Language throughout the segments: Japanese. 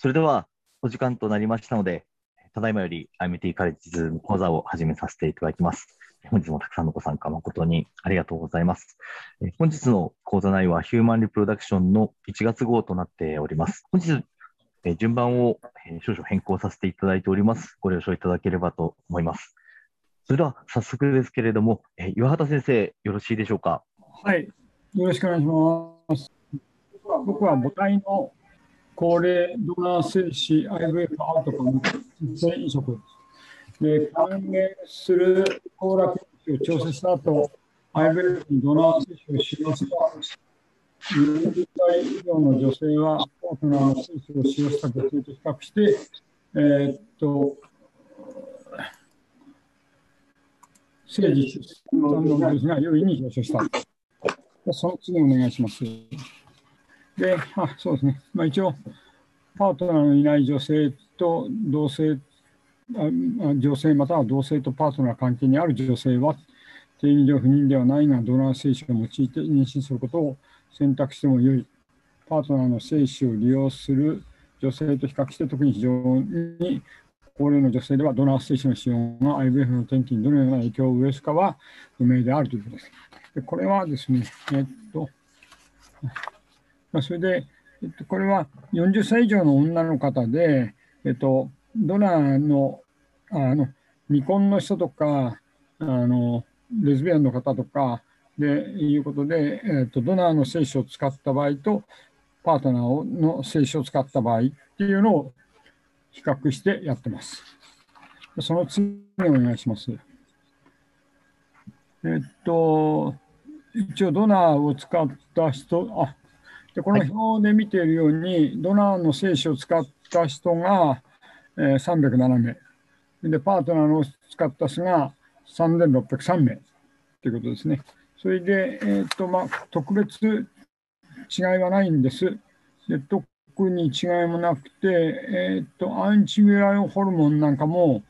それでは、お時間となりましたので、ただいまより IMT カレッジズ講座を始めさせていただきます。本日もたくさんのご参加誠にありがとうございます。本日の講座内はヒューマンリプロダクションの1月号となっております。本日、順番を少々変更させていただいております。ご了承いただければと思います。それでは早速ですけれども、岩畑先生、よろしいでしょうか？はい、よろしくお願いします。僕は母体の高齢ドナー精子 IVF アウトカム実践移植で関連する高楽を調整した後 IVF にドナー精子を使用した40歳以上の女性はパートナーの精子を使用した女性と比較して、えー、っと政治出産の能力が優位に上昇した。その次お願いします。で、あそうですね、まあ、一応、パートナーのいない女性と同性、女性または同性とパートナー関係にある女性は、定義上不妊ではないが、ドナー精子を用いて妊娠することを選択してもよい。パートナーの精子を利用する女性と比較して、特に非常に高齢の女性ではドナー精子の使用が IVF の転機にどのような影響を及ぼすかは不明であるということです。でこれはですね、えっと、まあ、それで、えっと、これは40歳以上の女の方で、えっと、ドナーのあの未婚の人とかあのレズビアンの方とかでいうことで、えっと、ドナーの精子を使った場合とパートナーの精子を使った場合っていうのを比較してやってます。その次にお願いします。えっと、一応ドナーを使った人、あでこの表で見ているように、はい、ドナーの精子を使った人が、えー、307名で、パートナーの使った人が3603名ということですね。それで、えーとまあ、特別違いはないんです。で特に違いもなくて、えーと、アンチミュライホルモンなんかも、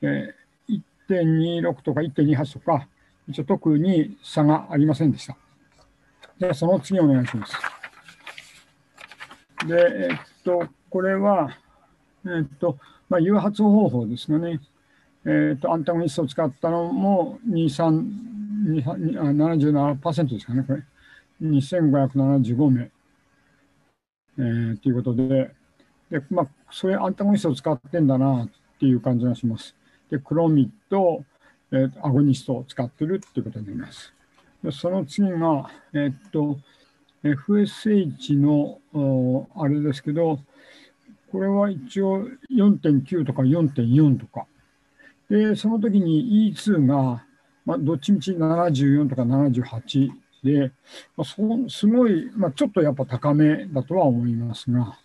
えー、1.26とか1.28とか、一応特に差がありませんでした。じゃあ、その次お願いします。で、えっと、これは、えっと、まあ、誘発方法ですがね、えっと、アンタゴニストを使ったのも23、77%ですかね、これ。2575名。えー、ということで、でまあ、それアンタゴニストを使ってんだなっていう感じがします。で、クロミと、えー、アゴニストを使ってるっていうことになります。でその次が、えー、っと、FSH のあれですけど、これは一応4.9とか4.4とか。で、その時に E2 が、まあ、どっちみち74とか78で、まあ、そすごい、まあ、ちょっとやっぱ高めだとは思いますが、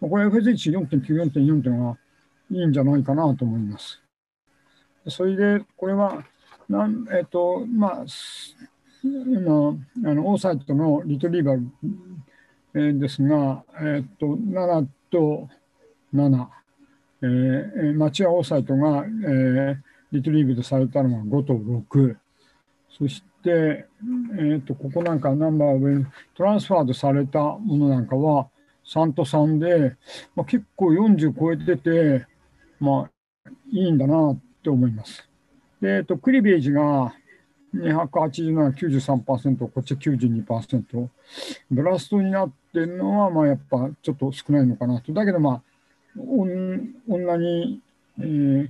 これ FSH4.9、4.4というのはいいんじゃないかなと思います。それで、これは、なんえっ、と、まあ、今、あのオーサイトのリトリーバル、えー、ですが、えー、っと7と7、えー、マチュアオーサイトが、えー、リトリーブされたのが5と6、そして、えー、っとここなんかナンバー上トランスファードされたものなんかは3と3で、まあ、結構40超えてて、まあ、いいんだなって思います。で、えっと、クリベージが287、93%、こっちは92%。ブラストになってるのは、まあやっぱちょっと少ないのかなと。だけどまあ、おん女に、えー、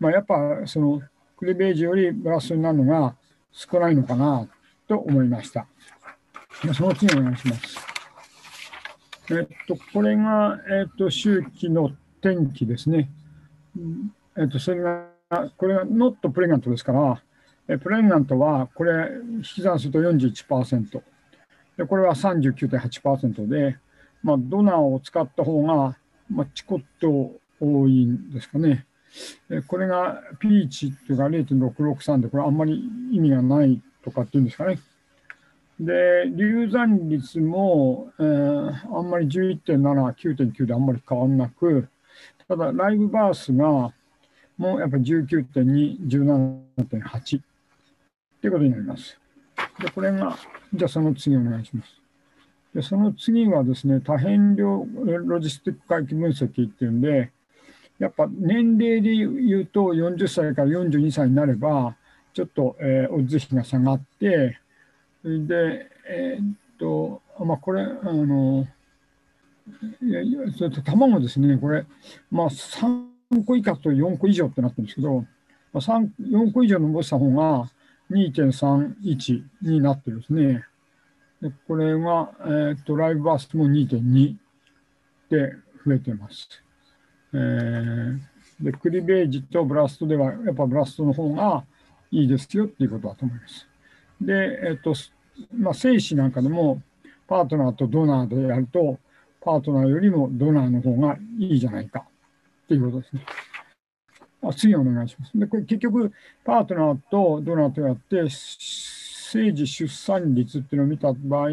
まあやっぱそのクリベージよりブラストになるのが少ないのかなと思いました。その次お願いします。えっと、これが、えっと、周期の天気ですね。えっと、それが、これがノットプレガントですから、プレグナントは、これ、引き算すると41%。で、これは39.8%で、まあ、ドナーを使った方が、まあ、チコッと多いんですかね。これがピーチっていうか0.663で、これあんまり意味がないとかっていうんですかね。で、流産率も、えー、あんまり11.7、9.9であんまり変わらなく、ただライブバースがもうやっぱり19.2、17.8。ということになります。で、これが、じゃあその次お願いします。でその次はですね、多変量ロジスティック回帰分析っていうんで、やっぱ年齢で言うと40歳から42歳になれば、ちょっと、えー、オッズ比が下がって、で、えー、っと、まあ、これ、あの、いやいやそれと卵ですね、これ、まあ、3個以下と4個以上ってなってるんですけど、まあ、4個以上伸ばした方が2.31になってるんですね。でこれが、えー、っと、ライブバーストも2.2で増えてます。えー、で、クリベージとブラストでは、やっぱブラストの方がいいですよっていうことだと思います。で、えっと、まあ、精子なんかでも、パートナーとドナーでやると、パートナーよりもドナーの方がいいじゃないかっていうことですね。あ次お願いします。で、これ結局、パートナーとドナーとやって、生児出産率っていうのを見た場合、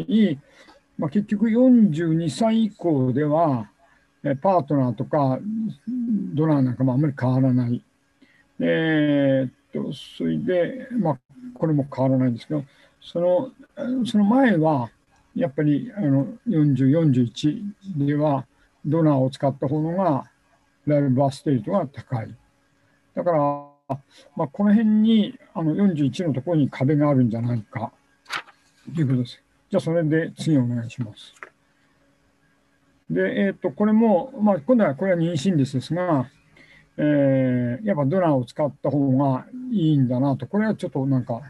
まあ、結局42歳以降では、パートナーとかドナーなんかもあんまり変わらない。えー、っと、それで、まあ、これも変わらないんですけど、そのその前は、やっぱりあの40、41では、ドナーを使った方のが、ライブバーステートが高い。だから、まあ、この辺にあの41のところに壁があるんじゃないかということです。じゃあ、それで次お願いします。で、えっ、ー、と、これも、まあ、今度はこれは妊娠率ですが、えー、やっぱドナーを使った方がいいんだなと、これはちょっとなんか、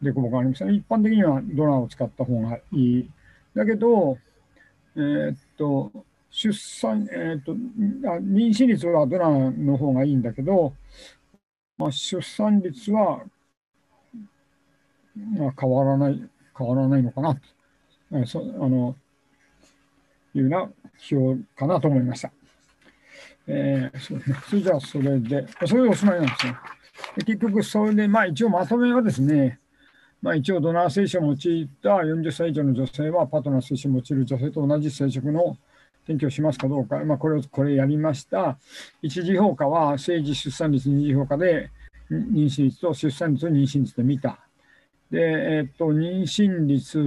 でこぼこありましたね。一般的にはドナーを使った方がいい。だけど、えー、っと、出産、えー、っと、妊娠率はドナーの方がいいんだけど、まあ、出産率は、まあ、変わらない、変わらないのかなと、そあの、いうような表かなと思いました。えー、そうね。それじゃあ、それで、それでおしまいなんですね。結局、それで、まあ一応まとめはですね、まあ、一応ドナー精子を用いた40歳以上の女性はパートナー精子を用いる女性と同じ生殖の提供しますかどうか、まあ、これをこれやりました。一次評価は政治出産率二次評価で妊娠率と出産率妊娠率で見た。で、えっと、妊娠率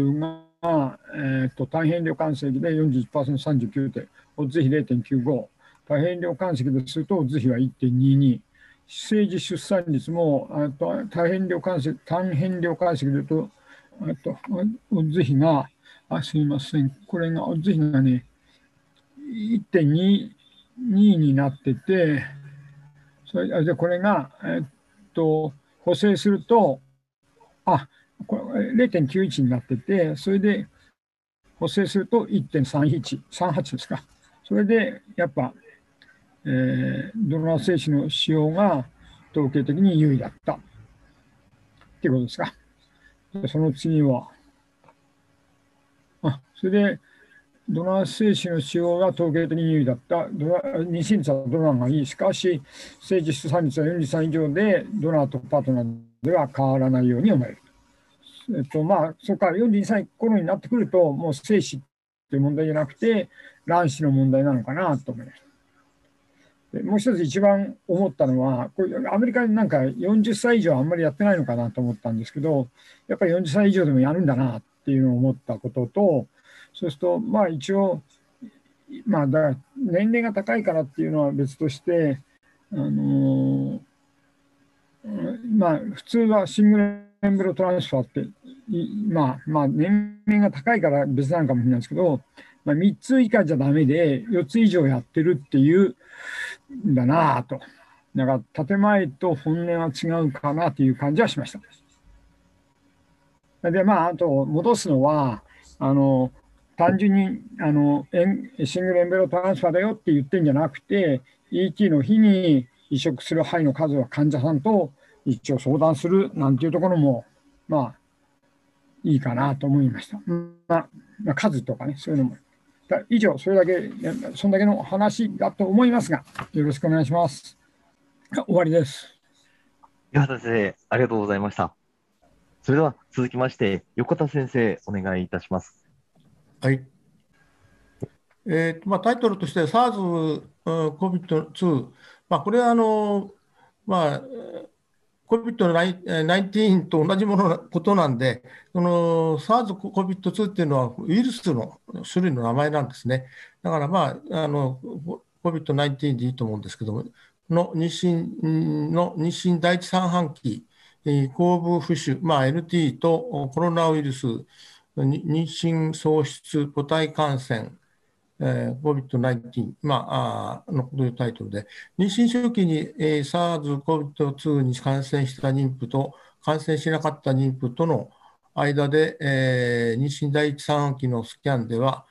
が、えっと、単変量間積で 41%39 点、オッズ比0.95。多変量間積ですると、オッズ比は1.22。政治出産率も、あと多変量関数、単変量解析でいうと、あと、オッズ比が、あ、すみません、これが、オッズ比がね、1.22になってて、それでこれが、えっと、補正すると、あ、これ0.91になってて、それで補正すると1.31、38ですか。それで、やっぱ、えー、ドロナー精子の使用が統計的に優位だったっていうことですか。その次は、あ、それで、ドナー精子の使用が統計的に優位だった。ドナ妊娠率はドナーがいい。しかし、政治出産率は42歳以上で、ドナーとパートナーでは変わらないように思える。えっと、まあ、そこから42歳頃になってくると、もう精子という問題じゃなくて、卵子の問題なのかなと思います。もう一つ一番思ったのは、これアメリカなんか40歳以上あんまりやってないのかなと思ったんですけど、やっぱり40歳以上でもやるんだなっていうのを思ったことと、そうすると、まあ一応、まあだから年齢が高いからっていうのは別として、あのまあ普通はシングルエンブロトランスファーって、まあまあ年齢が高いから別なのかもしれないですけど、まあ、3つ以下じゃダメで4つ以上やってるっていうんだなぁと。だから建前と本音は違うかなという感じはしました。で、まあ、あと戻すのは、あの、単純にあのシングルエンベロトランスファーだよって言ってんじゃなくて、ET の日に移植する肺の数は患者さんと一応相談するなんていうところも、まあ、いいかなと思いました。まあ、まあ、数とかね、そういうのも以上、それだけ、そんだけの話だと思いますが、よろしくお願いします。終わりです。岩田先生、ありがとうございました。それでは続きまして、横田先生、お願いいたします。はい。えーまあ、タイトルとして SARS、COVID-2、まあ、これはあの、まあ、COVID-19 と同じものことなんで、SARS、COVID-2 っていうのはウイルスの種類の名前なんですね。だからまあ、あの COVID-19 でいいと思うんですけども、の日清の日清第一三半期、後部浮腫、まあ、NT とコロナウイルス、妊娠喪失母体感染、えー、COVID-19、まあ、あのというタイトルで、妊娠初期に、えー、SARS、COVID-2 に感染した妊婦と感染しなかった妊婦との間で、えー、妊娠第一三半期のスキャンでは、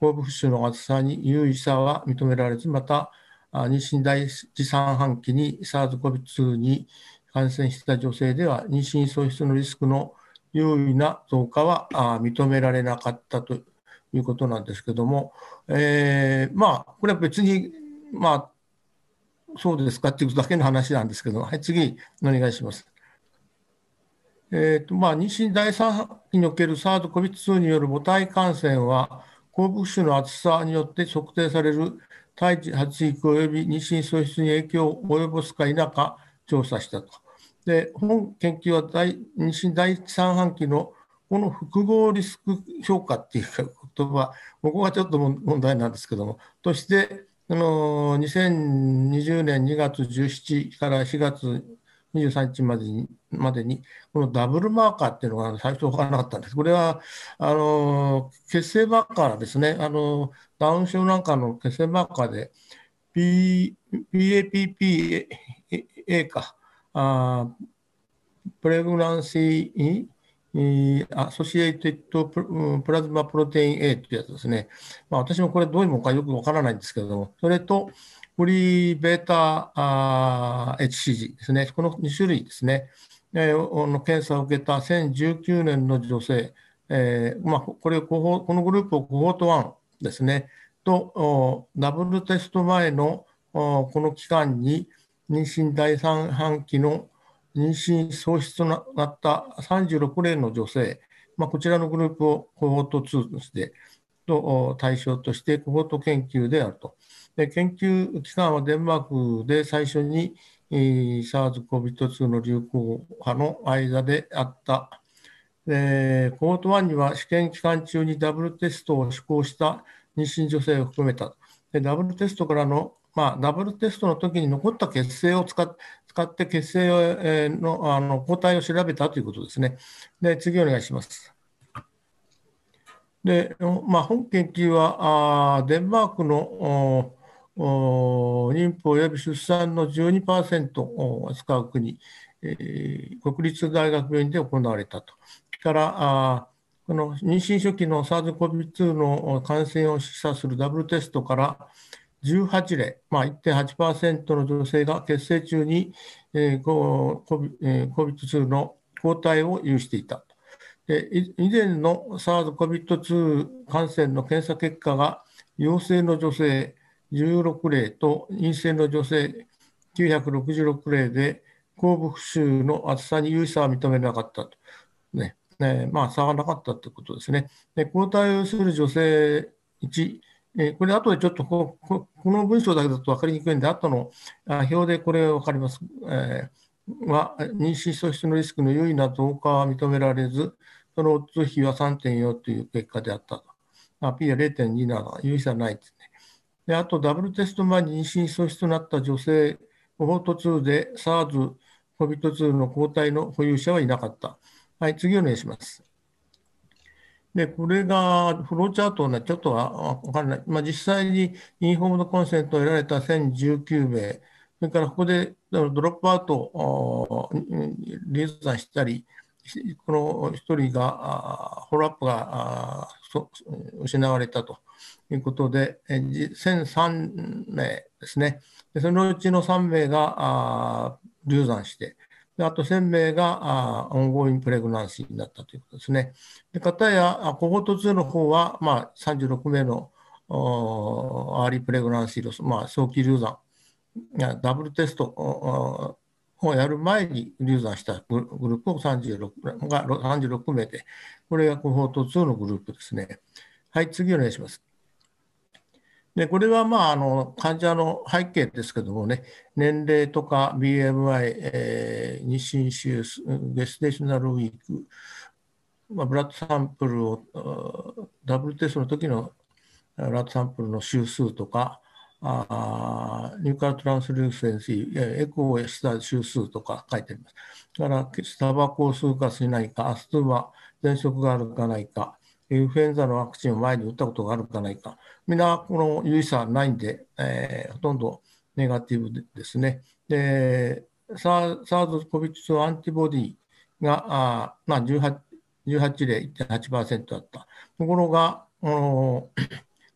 後部浮腫の厚さに有意差は認められず、また、妊娠第一三半期に SARS-COVID-2 に感染した女性では、妊娠喪失のリスクの有意な増加は認められなかったということなんですけども、えー、まあ、これは別に、まあ、そうですかっていうだけの話なんですけど、はい、次、お願いします。えーとまあ、妊娠第3波における SARS-CoV-2 による母体感染は、後部種の厚さによって測定される胎児発育及び妊娠喪失に影響を及ぼすか否か調査したと。で、本研究は第妊娠第3半期のこの複合リスク評価っていう言葉、ここがちょっと問題なんですけども、として、あの2020年2月17日から4月23日までに、までにこのダブルマーカーっていうのが最初分からなかったんです。これは、あの血清マーカーですね、あのダウン症なんかの血清マーカーで、P、PAPPA か、あプレグナンシーアソシエイテッドプラズマプロテイン A というやつですね。まあ、私もこれどういうものかよくわからないんですけれども、それとフリーベータ HCG ですね。この2種類ですね。えー、の検査を受けた2019年の女性、えーまあ、これこのグループをコホート1ですね、とダブルテスト前のこの期間に妊娠第3半期の妊娠喪失となった36例の女性、まあ、こちらのグループをコホート2としてと対象としてコホート研究であると。で研究機関はデンマークで最初に、えー、SARS-CoV-2 の流行波の間であった。でコホート1には試験期間中にダブルテストを施行した妊娠女性を含めた。でダブルテストからのまあ、ダブルテストの時に残った血清を使っ使って血清のあの抗体を調べたということですね。で、次お願いします。で、まあ、本研究はあデンマークの妊婦及び出産の12%を扱う国、えー、国立大学病院で行われたと。からあこの妊娠初期の SARS-CoV-2 の感染を示唆するダブルテストから18例、まあ、1.8%の女性が血清中に、えー、COVID-2 の抗体を有していた。で以前の SARS-COVID-2 感染の検査結果が陽性の女性16例と陰性の女性966例で後部腫の厚さに有意差は認めなかったと。ねねまあ、差がなかったということですね。で抗体を有する女性1、えー、これ、後でちょっとここの文章だけだと分かりにくいんで、後の表でこれ分かります。えー、は妊娠喪失のリスクの優位な増加は認められず、そのオッズ比は3.4という結果であったと。あ P は0.27、有意差ないですね。であと、ダブルテスト前に妊娠喪失となった女性、コホート2で SARS-CoV-2 の抗体の保有者はいなかった。はい、次お願いします。で、これがフローチャートね、ちょっとはわかんない。まあ、実際にインフォームドコンセントを得られた1019名、それからここでドロップアウトを流産したり、この1人が、フォローアップが失われたということで、1003名ですね。そのうちの3名が流産して、あと1000名が ongoing pregnancy になったということですね。で、方や、コホート2の方は、まあ、36名の early pregnancy loss、まあ、早期流産、ダブルテストをやる前に流産したグループを36が36名で、これがコホート2のグループですね。はい、次お願いします。でこれはまああの患者の背景ですけどもね、年齢とか BMI、えー、日清週数、ゲステーショナルウィーク、まあ、ブラッドサンプルを、ダブルテストの時のブラッドサンプルの周数とか、あニューカルトランスルーセンシー、エコーをした周数とか書いてあります。だから、タバコを吸うかしないか、アストゥマ、喘息があるかないか、インフルエンザのワクチンを前に打ったことがあるかないか、みんなこの有意差ないんで、えー、ほとんどネガティブですね。で、SARS-CoV-2 アンティボディがあ、まあ18、18例1.8%だった。ところが、コ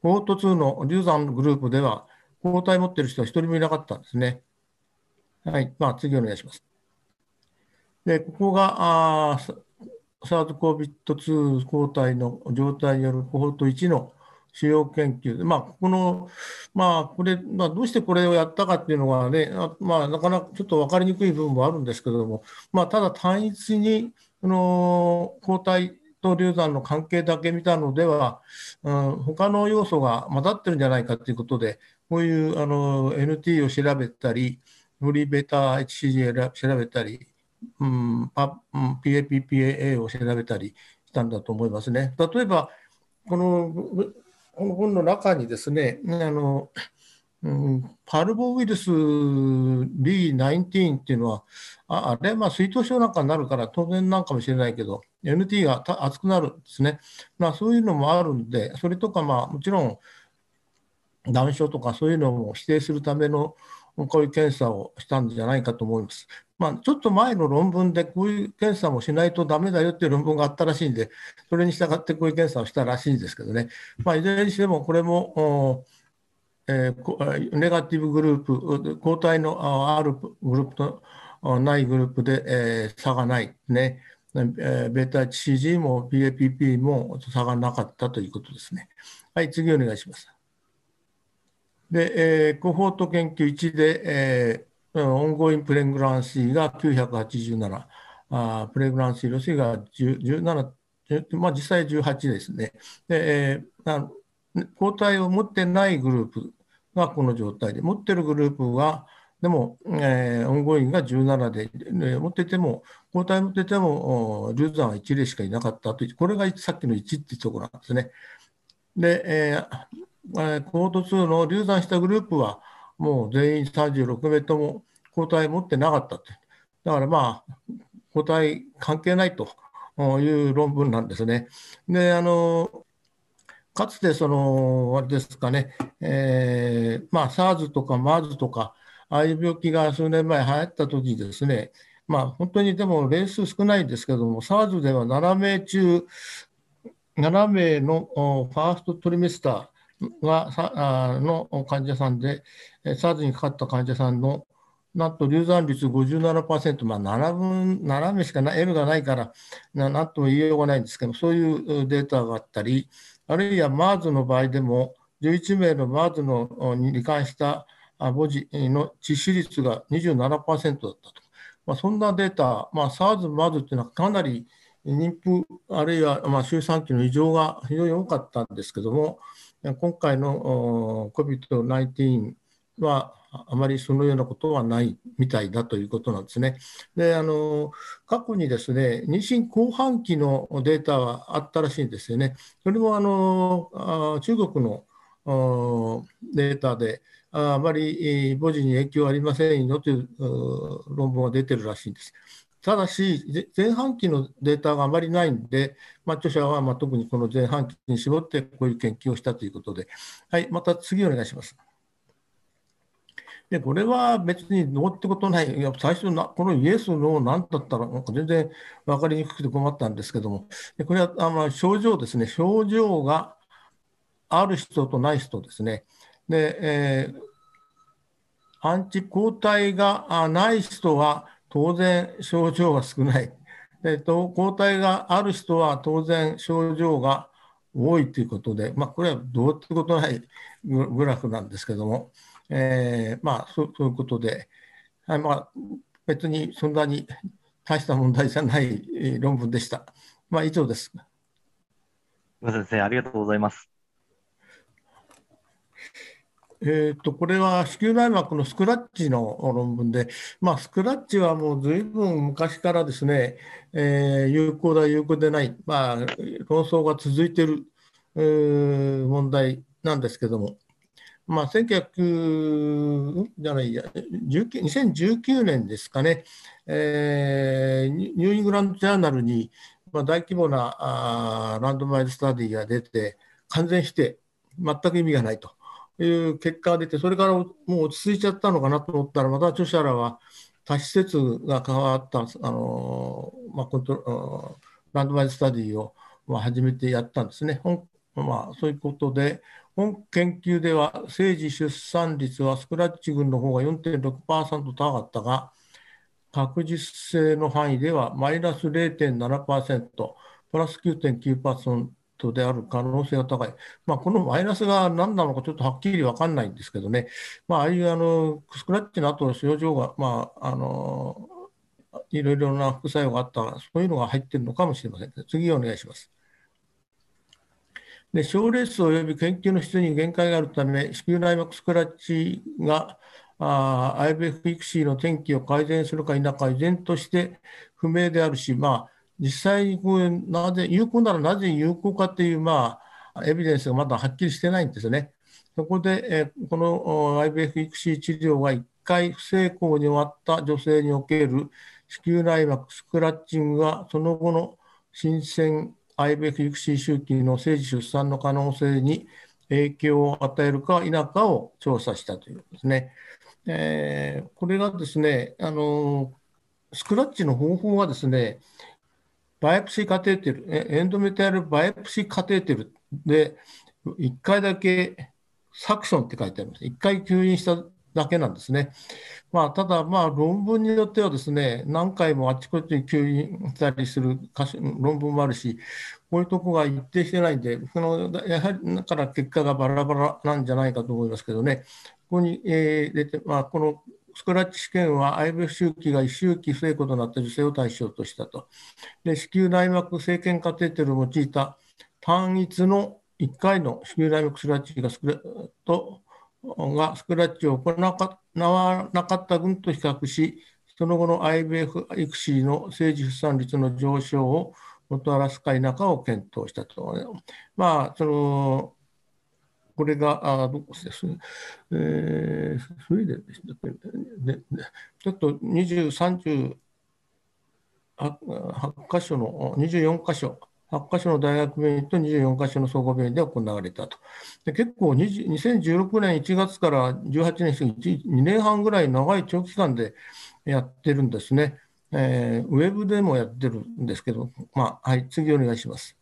ート2の流産グループでは、抗体持ってる人は一人もいなかったんですね。はい。まあ、次お願いします。で、ここが、あ SARS-CoV-2 抗体の状態によるコホート1の主要研究。で、まあ、この、まあ、これ、まあ、どうしてこれをやったかっていうのはね、まあ、なかなかちょっと分かりにくい部分もあるんですけれども、まあ、ただ単一に、この抗体と流産の関係だけ見たのでは、うん、他の要素が混ざってるんじゃないかということで、こういうあの NT を調べたり、フリーベータ HCG を調べたり、うん、PAPPAA を調べたりしたんだと思いますね。例えば、このこの本の中にですね、あのうん、パルボウイルス B19 っていうのは、ああれ、まあ、水頭症なんかになるから当然なんかもしれないけど、NT が熱くなるんですね。まあ、そういうのもあるんで、それとか、まあ、もちろん、ダウン症とかそういうのを否定するためのこういう検査をしたんじゃないかと思います。まあ、ちょっと前の論文でこういう検査もしないとだめだよっていう論文があったらしいんで、それに従ってこういう検査をしたらしいんですけどね、まあ、いずれにしてもこれも、えー、ネガティブグループ、抗体のあるグループとないグループで、えー、差がない、ね、えー、ベータ HCG も PAPP も差がなかったということですね。はい、次お願いします。で、えー、コホート研究1で、えー、 ongoing pregnancy が987、あ pregnancy loss が17、まあ、実際18ですね。で、えー、抗体を持ってないグループがこの状態で、持ってるグループは、でも、えー、オンゴインが17で、ね、持ってても、抗体持ってても、流産は1例しかいなかったという、これがさっきの1っていうところなんですね。で、えーえコート2の流産したグループは、もう全員36名とも抗体持ってなかったって。だからまあ、抗体関係ないという論文なんですね。で、あの、かつてその、あれですかね、えー、まあ、SARS とか MERS とか、ああいう病気が数年前流行った時ですね、まあ、本当にでも例数少ないんですけども、SARS では7名中、7名のファーストトリメスター、がさの患者さんで、SARS にかかった患者さんのなんと流産率57%、まあ、7分、7名しかない N がないからな、なんとも言いようがないんですけど、そういうデータがあったり、あるいは MERS の場合でも、11名の MERS のに罹患した母児の致死率が27%だったと。まあ、そんなデータ、まあ、SARS、MERS っていうのはかなり妊婦、あるいはまあ周産期の異常が非常に多かったんですけども、今回の COVID-19 はあまりそのようなことはないみたいだということなんですね。であの過去にですね妊娠後半期のデータはあったらしいんですよね。それもあの中国のデータであまり母児に影響ありませんよという論文が出てるらしいんです。ただし、前半期のデータがあまりないんで、まあ、著者はまあ特にこの前半期に絞ってこういう研究をしたということで、はい、また次お願いします。でこれは別にノーってことない、いや最初な、このイエス、ノーなんだったら、なんか全然分かりにくくて困ったんですけども、でこれはあの症状ですね、症状がある人とない人ですね。でえーアンチ抗体がない人は当然症状が少ない。えっと、抗体がある人は当然症状が多いということで、まあ、これはどうってことないグラフなんですけども、えー、まあそ、そういうことで、はいまあ、別にそんなに大した問題じゃない論文でした。まあ、以上です。先生、ありがとうございます。えーと、これは子宮内膜のスクラッチの論文で、まあ、スクラッチはもうずいぶん昔からですね、えー、有効だ、有効でない、まあ、論争が続いている、えー、問題なんですけども、まあ、1900じゃないや2019年ですかね、えー、ニューイングランド・ジャーナルに、まあ、大規模なあランドマイズスタディが出て、完全否定、全く意味がないと。いう結果が出て、それからもう落ち着いちゃったのかなと思ったら、また著者らは多施設が変わった、あのまあ、コントランドマイズスタディを、まあ、始めてやったんですね。本まあ、そういうことで、本研究では、生児出産率はスクラッチ群の方が4.6%高かったが、確実性の範囲ではマイナス0.7%、プラス9.9%である可能性が高い。まあ、このマイナスが何なのかちょっとはっきり分かんないんですけどね、まあ、ああいうあのスクラッチの後の症状が、まあ、あのいろいろな副作用があった、そういうのが入ってるのかもしれません。次お願いします。で症例数及び研究の質に限界があるため、子宮内膜スクラッチがあ IBF 育児の天気を改善するか否か依然として不明であるし、まあ、実際にこうなぜ有効ならなぜ有効かという、まあ、エビデンスがまだはっきりしてないんですね。そこで、えこの IBF 育児治療が1回不成功に終わった女性における子宮内膜スクラッチングがその後の新鮮 IVF 育児周期の生児出産の可能性に影響を与えるか否かを調査したということですね。えー、これがですね、あのスクラッチの方法はですね、バイプシーカテーテル、エンドメタルバイプシーカテーテルで、1回だけサクションって書いてあります。1回吸引しただけなんですね。まあ、ただ、まあ、論文によってはですね、何回もあちこちに吸引したりする論文もあるし、こういうとこが一定してないんで、そのやはりだから結果がバラバラなんじゃないかと思いますけどね、ここに、えー、出て、まあ、このスクラッチ試験は IVF 周期が1周期不成功となった女性を対象としたと。で子宮内膜生検カテーテルを用いた単一の1回の子宮内膜スクラッチがスクラとがスクラッチを行わなかった群と比較し、その後の IVF 育児の生児出産率の上昇をもたらすか否かを検討したと。まあ、そのこれが、あどこです、えー、スウェーデンでしたね。ちょっと20、38箇所の24箇所8カ所の大学病院と24カ所の総合病院で行われたと。で結構2016年1月から18年過ぎ2年半ぐらい長い長期間でやってるんですね。えー、ウェブでもやってるんですけど、まあ、はい、次お願いします。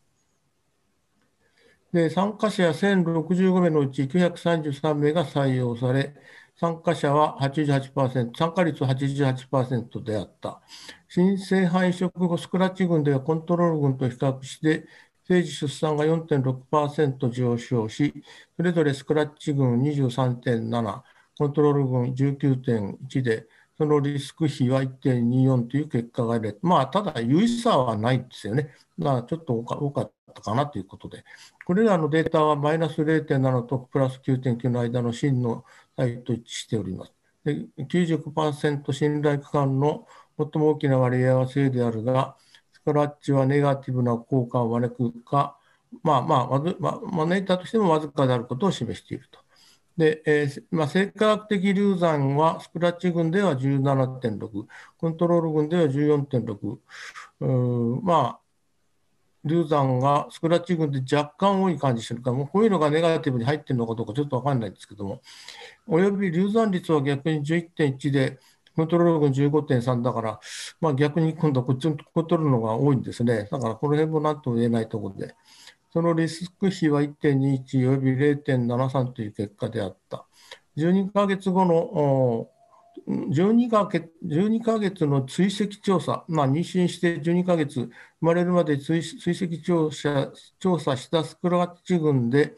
で参加者1065名のうち933名が採用され、参加者は88%、参加率は88%であった。新生配色後スクラッチ群ではコントロール群と比較して、生児出産が4.6%上昇し、それぞれスクラッチ群23.7、コントロール群19.1で、そのリスク比は1.24という結果が出て、まあ、ただ、有意差はないですよね。まあ、ちょっと多かったかなということで、これらのデータはマイナス0.7とプラス9.9の間の真の差と一致しております。で95%信頼区間の最も大きな割合は正であるが、スクラッチはネガティブな効果を招くか、まあまあ、まあ、招いたとしてもわずかであることを示していると。で、えーまあ、生化学的流産はスクラッチ群では17.6、コントロール群では14.6、まあ、流産がスクラッチ群で若干多い感じしてるか、もうこういうのがネガティブに入ってるのかどうかちょっとわかんないんですけども、および流産率は逆に11.1で、コントロール群15.3だから、まあ、逆に今度はこっちのコントロールのが多いんですね。だからこの辺も何とも言えないところで。そのリスク比は1.21及び0.73という結果であった。12ヶ月後の12ヶ月 ,12 ヶ月の追跡調査、まあ、妊娠して12ヶ月、生まれるまで追跡調査調査したスクラッチ群で、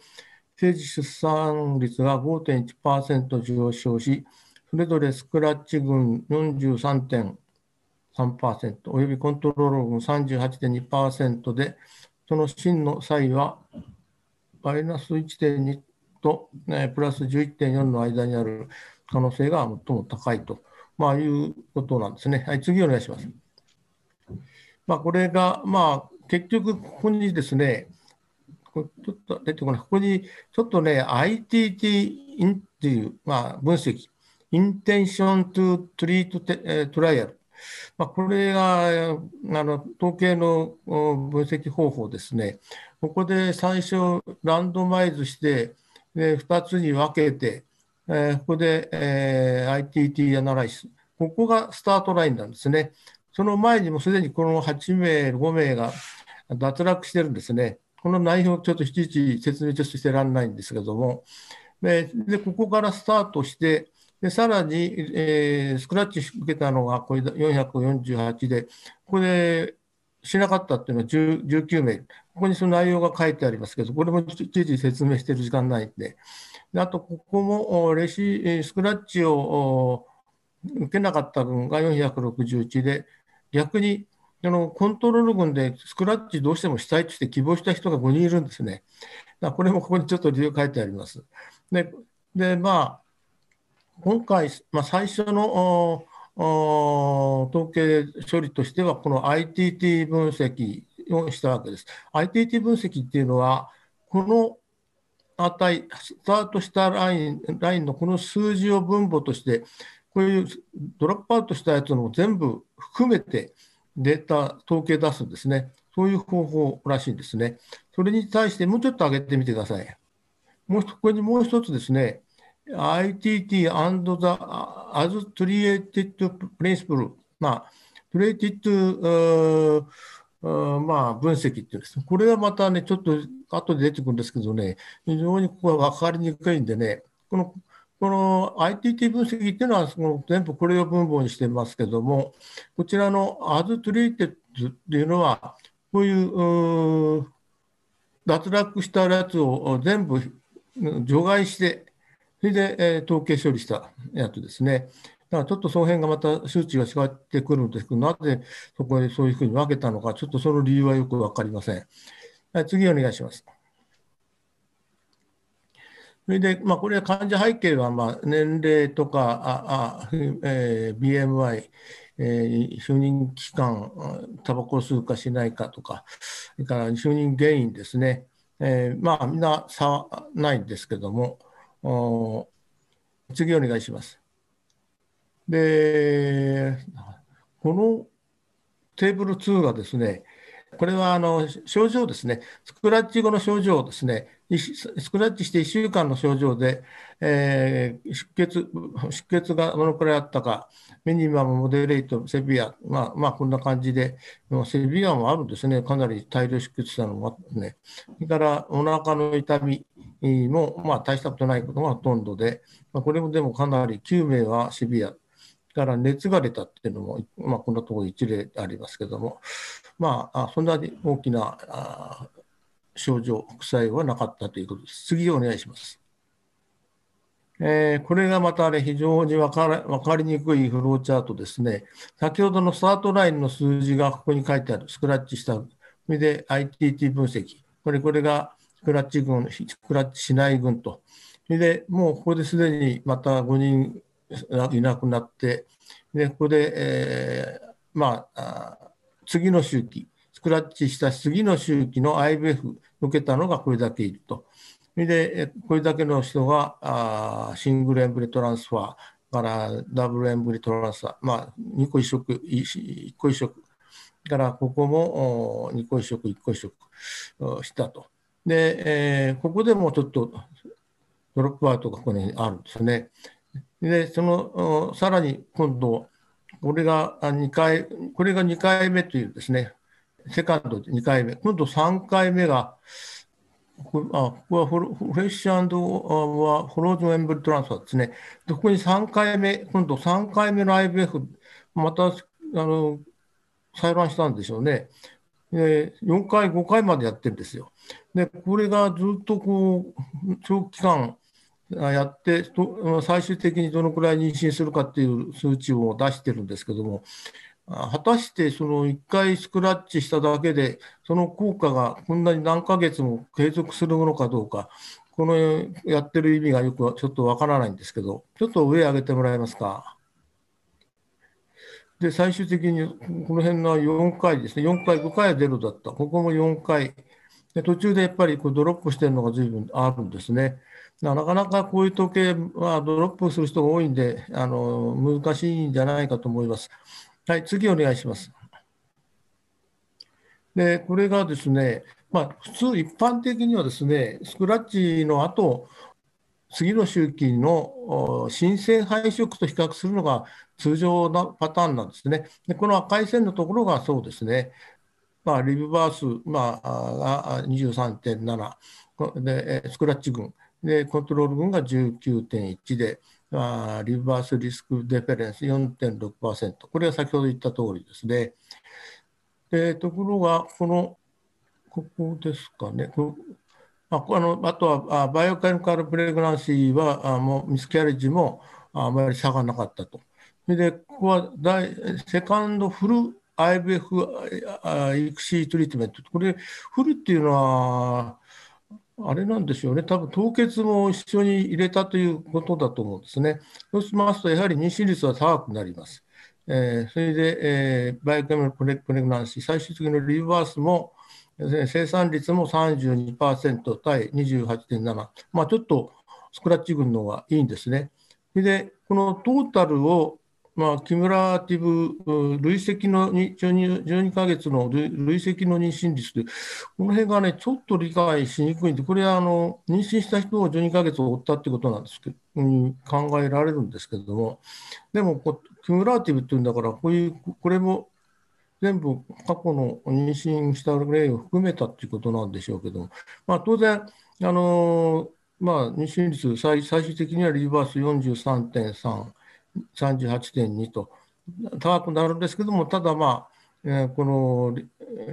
生児出産率が5.1%上昇し、それぞれスクラッチ群43.3%およびコントロール群38.2%で、その真の差異はマイナス1.2と、プラス11.4の間にある。可能性が最も高いと、まあ、いうことなんですね。はい、次お願いします。まあ、これが、まあ、結局、ここにですね、こちょっと出てこない、ここにちょっとね、ITT インっていう、まあ、分析、Intention to Treat Trial。まあ、これがあの統計の分析方法ですね。ここで最初、ランドマイズして、で2つに分けて、えー、ここで、えー、ITT アナライス。ここがスタートラインなんですね。その前にもすでにこの8名、5名が脱落してるんですね。この内容をちょっといちいち説明ちょっとしてらんないんですけども、でここからスタートして、でさらに、えー、スクラッチ受けたのがこれ448で、ここでしなかったっていうのは19名、ここにその内容が書いてありますけど、これもいちいち説明してる時間ないん、であとここもレシスクラッチを受けなかった分が461で、逆にあのコントロール群でスクラッチどうしてもしたいとして希望した人が5人いるんですね。これもここにちょっと理由書いてあります。で、でまあ、今回、まあ、最初の統計処理としては、この ITT 分析をしたわけです。ITT 分析っていうのは、この値、スタートしたラインラインのこの数字を分母として、こういうドロップアウトしたやつの全部含めてデータ、統計出すんですね。そういう方法らしいんですね。それに対してもうちょっと上げてみてください。もうここにもう一つですね、ITT and the as created principle、まあ、created、まあ、分析っていうんです。これはまたね、ちょっと後で出てくるんですけどね、非常にここは分かりにくいんでね、このこの ITT 分析っていうのはその全部これを分母にしてますけども、こちらの as treated っていうのは、こういう脱落したやつを全部除外して、それで、え、統計処理したやつですね。だからちょっとその辺がまた数値が違ってくるんですけど、なぜそこでそういうふうに分けたのか、ちょっとその理由はよく分かりません。はい、次お願いします。それで、まあ、これは患者背景は、まあ、年齢とか、ああえー、BMI、えー、就任期間、タバコを吸うかしないかとか、それから就任原因ですね。えー、まあ、みんな差はないんですけども、次お願いします。で、このテーブル2がですね、これはあの症状ですね、スクラッチ後の症状ですね、スクラッチして1週間の症状で、えー、出血出血がどのくらいあったか、ミニマム、モデレート、セビア、まあ、まあ、こんな感じで、セビアもあるんですね、かなり大量出血したのもあってね、それからお腹の痛みも、まあ、大したことないことがほとんどで、まあ、これもでもかなり9名はシビア、から熱が出たっていうのも、まあ、こんなところ一例ありますけども、まあ、そんなに大きな症状、副作用はなかったということです。次お願いします。えー、これがまた、ね、非常に分か分かりにくいフローチャートですね。先ほどのスタートラインの数字がここに書いてある、スクラッチした、それで ITT 分析、これこれがスクラッチ群、スクラッチしない群と、それでもうここですでにまた5人いなくなって、でここで、えー、まあ、次の周期、スクラッチした次の周期の IBF 受けたのがこれだけいると。で、これだけの人があシングルエンブリトランスファーからダブルエンブリトランスファー、まあ、2個移植、1個移植、からここも2個移植、1個移植したと。で、えー、ここでもちょっとドロップアウトがここにあるんですね。で、その、さらに今度、これが2回、これが2回目というですね、セカンド2回目、今度3回目が、あここはフレッシュはフローズンエンブルトランスファーですね。でここに3回目、今度3回目の IBF、またあの採卵したんでしょうね。で4回、5回までやってるんですよ。で、これがずっとこう長期間やって、最終的にどのくらい妊娠するかっていう数値を出してるんですけども、果たしてその1回スクラッチしただけで、その効果がこんなに何ヶ月も継続するのかどうか、このやってる意味がよくちょっとわからないんですけど、ちょっと上上げてもらえますか？で、最終的にこの辺の4回ですね、4回、5回はゼロだった、ここも4回、で途中でやっぱりこうドロップしてるのが随分あるんですね。なかなかこういう統計はドロップする人が多いんで、あの難しいんじゃないかと思います。はい、次お願いします。で、これがですね、まあ、普通、一般的にはですね、スクラッチの後、次の周期の新鮮配色と比較するのが通常のパターンなんですね。でこの赤い線のところがそうですね、まあ、 live birth、まあ、23.7で、スクラッチ群で、コントロール群が19.1で、まあ、 live birth risk difference 4.6%、これは先ほど言った通りですね。でところが、この、ここですかね、ああのあとはあ biochemical pregnancy はあもう miscarriage もあまり差がなかったと。それで、ここは第セカンドフル IVF 育児トリートメント。これ、 full っていうのは、あれなんでしょうね、多分凍結も一緒に入れたということだと思うんですね。そうしますと、やはり妊娠率は高くなります。えー、それで、えー、 biochemical pregnancy、最終的の live birth も、生産率も32%対28.7、まあ、ちょっとスクラッチ群の方がいいんですね。で、このトータルを、まあ、キムラティブ累積の 12, 12ヶ月の累積の妊娠率で、この辺がね、ちょっと理解しにくいんで、これはあの妊娠した人を12ヶ月を追ったってことなんですけど、考えられるんですけれども、でもこ、キムラティブっていうんだから、こういう、これも全部過去の妊娠した例を含めたということなんでしょうけども、まあ、当然、あのまあ、妊娠率最、最終的にはリバース43.3、38.2と高くなるんですけども、ただ、まあえー、この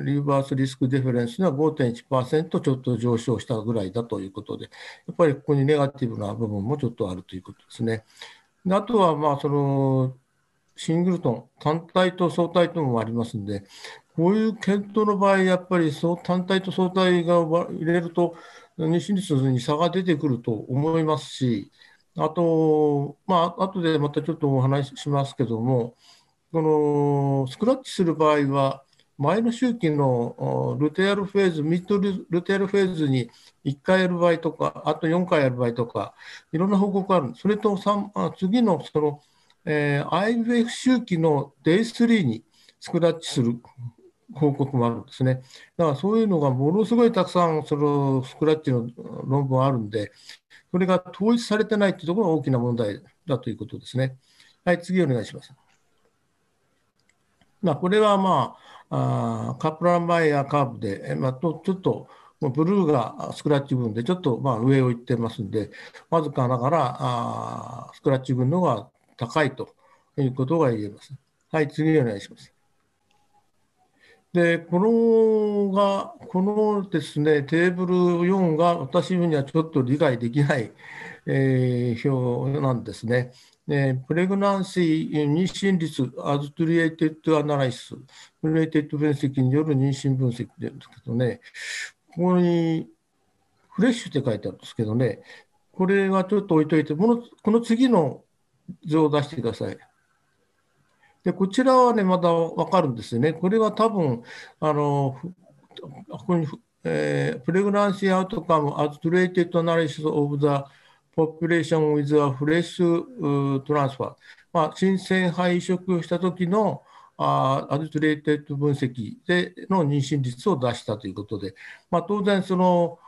リバースリスクデフェレンスには5.1%ちょっと上昇したぐらいだということで、やっぱりここにネガティブな部分もちょっとあるということですね。あとは、まあ、そのシングルトン、単体と相対ともありますんで、こういう検討の場合、やっぱり単体と相対が入れると、妊娠率に差が出てくると思いますし、あと、まあ後でまたちょっとお話ししますけども、このスクラッチする場合は、前の周期のルテアルフェーズ、ミッドルテアルフェーズに1回やる場合とか、あと4回やる場合とか、いろんな報告がある。それと次のそのえー、IVF 周期の Day3 にスクラッチする報告もあるんですね。だからそういうのがものすごいたくさんそのスクラッチの論文あるんで、それが統一されてないというところが大きな問題だということですね。はい、次お願いします。まあ、これはまあ、あカプランバイヤーカーブで、まあ、とちょっとブルーがスクラッチ分でちょっとまあ上を行ってますんで、わずかながらあスクラッチ群の方が高いということが言えます。はい、次お願いします。で、このが、このですね、テーブル4が私にはちょっと理解できない、えー、表なんですね。え pregnancy 妊娠率、 as treated analysis、 treated 分析による妊娠分析ですけどね、ここにフレッシュって書いてあるんですけどね、これはちょっと置いといて、このこの次の図を出してください。でこちらはね、まだ分かるんですよね。これは多分、あの、ここに、えー、 pregnancy outcome、 as treated analysis of the population with a fresh transfer。まあ、新鮮胚移植した時のあ as treated 分析での妊娠率を出したということで、まあ、当然、その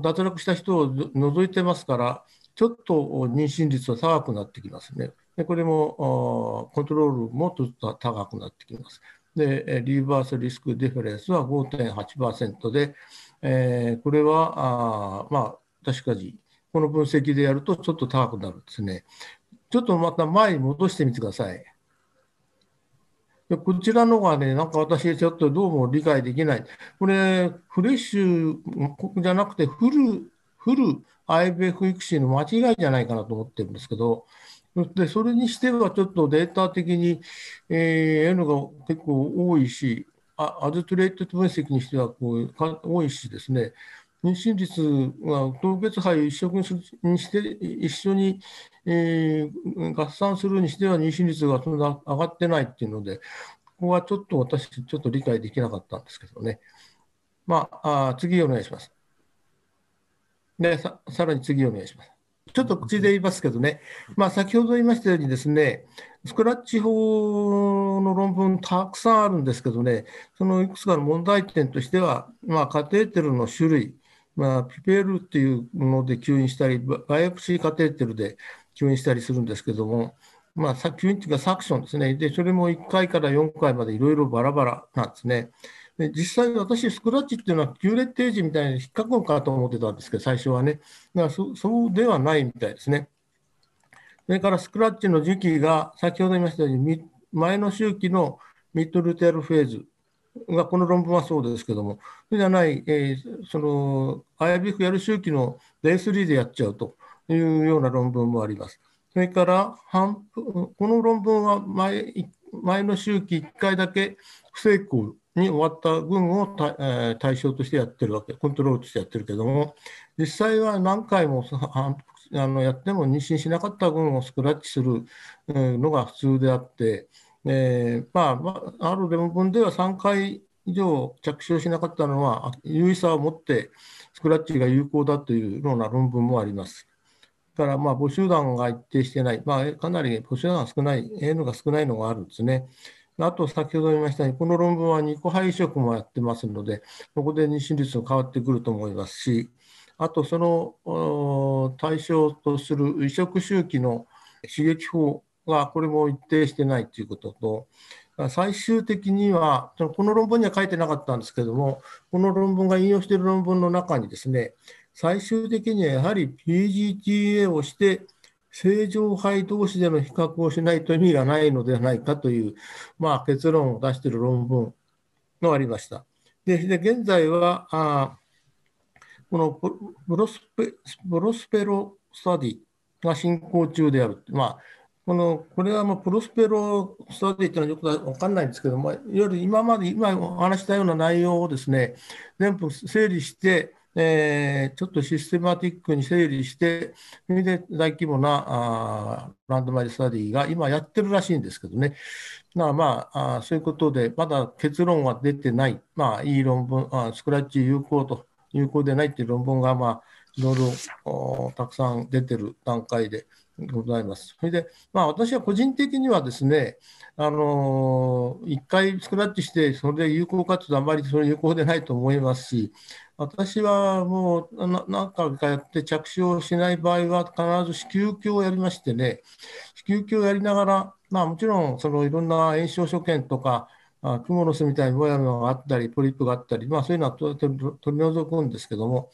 脱落した人を除いてますから、ちょっと妊娠率は高くなってきますね。でこれもコントロールもちょっと高くなってきます。で、 live birth risk difference は5.8%で、えー、これは、あまあ、確かに、この分析でやるとちょっと高くなるんですね。ちょっとまた前に戻してみてください。でこちらのがね、なんか私ちょっとどうも理解できない。これ、フレッシュじゃなくてフル、フル IBF 育児の間違いじゃないかなと思ってるんですけど、でそれにしてはちょっとデータ的に、えー、N が結構多いし、あアズトレート分析にしてはこうか多いしですね、妊娠率は凍結肺一緒にして一緒に、えー、合算するにしては妊娠率がそんな上がってないっていうので、ここはちょっと私、ちょっと理解できなかったんですけどね。まあ、あ次お願いします。でさ、さらに次お願いします。ちょっと口で言いますけどね、まあ、先ほど言いましたようにですね、スクラッチ法の論文たくさんあるんですけどね、そのいくつかの問題点としては、まあ、カテーテルの種類、まあ、ピペルっていうもので吸引したり、バイオプシーカテーテルで吸引したりするんですけども、まあ、吸引っていうかサクションですね。で、それも1回から4回までいろいろバラバラなんですね。で実際、私、スクラッチっていうのは、キューレッテージみたいに引っかくのかと思ってたんですけど、最初はね。だからそそうではないみたいですね。それからスクラッチの時期が、先ほど言いましたように、前の周期のミッドルテールフェーズが、この論文はそうですけども、そうじゃない、えー、その IBF やる周期の Day3 でやっちゃうというような論文もあります。それから半この論文は前前の周期1回だけ不成功に終わった群を対象としてやってるわけ、コントロールとしてやってるけども、実際は何回もあのやっても妊娠しなかった群をスクラッチするのが普通であって、えー、まあ、ある論文では3回以上着床しなかったのは、有意差を持ってスクラッチが有効だというような論文もあります。から、まあ、母集団が一定してない、まあ、かなり母集団が少ない、N が少ないのがあるんですね。あと、先ほど言いましたように、この論文は2個肺移植もやってますので、ここで妊娠率が変わってくると思いますし、あと、その対象とする移植周期の刺激法が、これも一定してないということと、最終的には、この論文には書いてなかったんですけども、この論文が引用している論文の中にですね、最終的にはやはり PGTA をして、正常肺同士での比較をしないと意味がないのではないかという、まあ、結論を出している論文がありました。で、現在はあこのブロスペブロスペロスタディが進行中である。まあこのこれはもうプロスペロスタディっていうのはよく分かんないんですけども、いわゆる今まで今お話したような内容をですね、全部整理して、えー、ちょっとシステマティックに整理して、それで大規模なあランドマイズスタディが今やってるらしいんですけどね。まあまあ、あそういうことで、まだ結論は出てない、まあ、いい論文あ、スクラッチ有効と、有効でないっていう論文が、まあ、いろいろたくさん出てる段階でございます。それで、まあ、私は個人的にはですね、あのー、1回スクラッチして、それで有効かというと、あまりそれ有効でないと思いますし、私はもう何回かやって着床しない場合は必ず子宮鏡をやりましてね、子宮鏡をやりながら、まあ、もちろんそのいろんな炎症所見とか、あクモの巣みたいにもやがあったり、ポリップがあったり、まあ、そういうのは取り除くんですけども、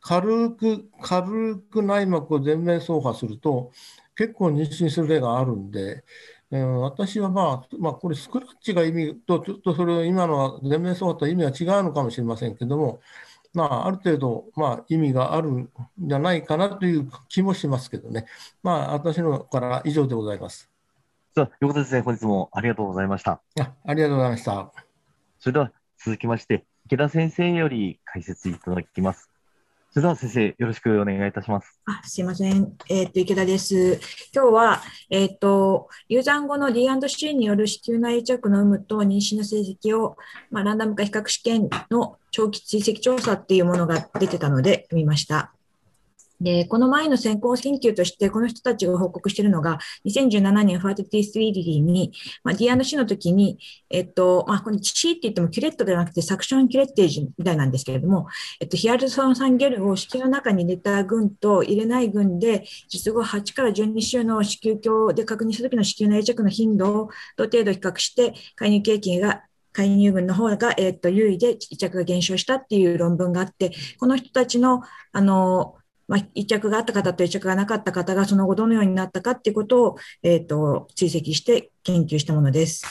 軽く、軽く内膜を全面走破すると、結構妊娠する例があるんで、えー、私はまあ、まあ、これスクラッチが意味と、ちょっとそれ今のは全面走破と意味は違うのかもしれませんけども、まあ、ある程度、まあ、意味があるんじゃないかなという気もしますけどね。まあ、私のから以上でございます。そう、横田先生、本日もありがとうございました。あありがとうございました。それでは続きまして、池田先生より解説いただきます。それでは先生、よろしくお願いいたします。あすいません。えっ、ー、と、池田です。今日は、えっ、ー、と、流産後の D&C による子宮内癒着の有無と妊娠の成績を、まあ、ランダム化比較試験の長期追跡調査っていうものが出てたので見ました。で、この前の先行研究として、この人たちが報告しているのが、2017年ファーティティスリリーに、まあ、D&C の時に、えっと、まあ、この C って言ってもキュレットではなくてサクションキュレッテージみたいなんですけれども、えっと、ヒアルソン酸ゲルを子宮の中に入れた群と入れない群で、術後8から12週の子宮鏡で確認した時の子宮内着の頻度を同程度比較して、介入経験が介入群の方が、えっと、優位で癒着が減少したっていう論文があって、この人たちの、あの、まあ、一着があった方と一着がなかった方がその後どのようになったかっていうことを、えっ、ー、と、追跡して研究したものです。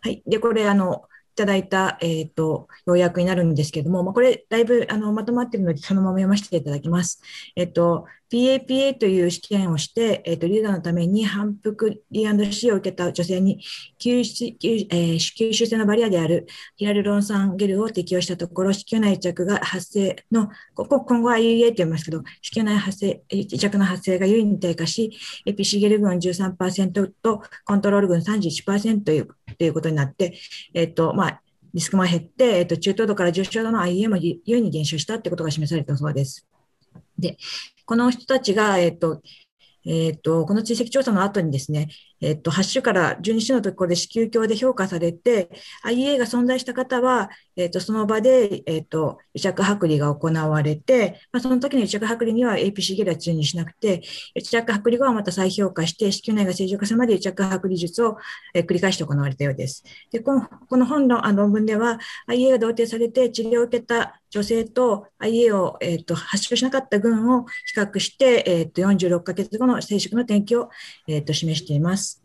はい。で、これ、あの、ただいた、えっ、と、要約になるんですけれども、まあ、これ、だいぶあのまとまっているので、そのまま読ませていただきます。えっ、と、PAPA という試験をして、えっ、と、リーダーのために反復 D&C を受けた女性に吸収、えー、吸収性のバリアであるヒラルロン酸ゲルを適用したところ、子宮内着が発生の、ここ今後は IUA と言いますけど、子宮内発生、着の発生が優位に低下し、エピシゲル群13%とコントロール群31%というということになって、えっ、と、まあ、リスクも減って、えっ、と、中等度から重症度の IEA も優位に減少したということが示されたそうです。で、この人たちが、えっ、と、えっ、と、この追跡調査の後にですね、えっと、8週から12週のところで子宮鏡で評価されて、IEA が存在した方は、えっと、その場で、えっと、癒着剥離が行われて、まあ、その時の癒着剥離には APC ゲルは注入しなくて、癒着剥離後はまた再評価して、子宮内が正常化するまで癒着剥離術を、え繰り返して行われたようです。で、このこの本の論文では、IEA が同定されて治療を受けた女性と IA を、えっと、発症しなかった群を比較して、えっと、46ヶ月後の生殖の転機を、えっと、示しています。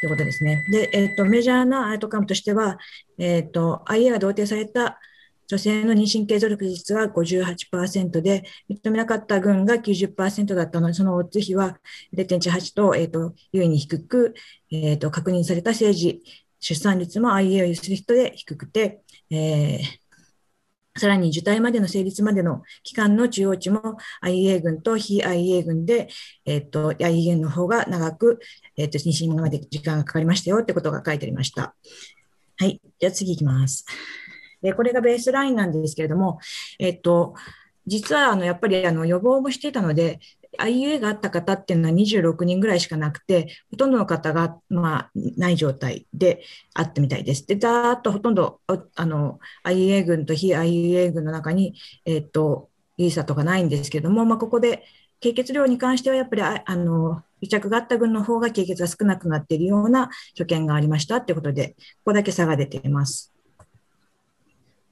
ということですね。で、えっ、と、メジャーなアウトカムとしては、えっ、ー、と、IA が同定された女性の妊娠継続率は58%で、認めなかった群が90%だったので、そのオッズ比は0.18と、えっ、と、優位に低く、えっ、と、確認された政治、出産率も IA を有する人で低くて、えー、さらに受胎までの成立までの期間の中央値も IA 群と非 IA 群で、えっ、と、IA 群の方が長く、えっ、と、妊娠まで時間がかかりましたよってことが書いてありました。はい。じゃあ次いきます。で、これがベースラインなんですけれども、えっ、と、実はあのやっぱりあの予防もしていたので、IUA があった方っていうのは26人ぐらいしかなくて、ほとんどの方が、まあ、ない状態であったみたいです。で、ざーっとほとんど、あの、IUA 群と非 IUA 群の中に、えっ、ー、と、いい差とかないんですけども、まあ、ここで、経血量に関してはやっぱり、あの、癒着があった群の方が経血が少なくなっているような所見がありましたということで、ここだけ差が出ています。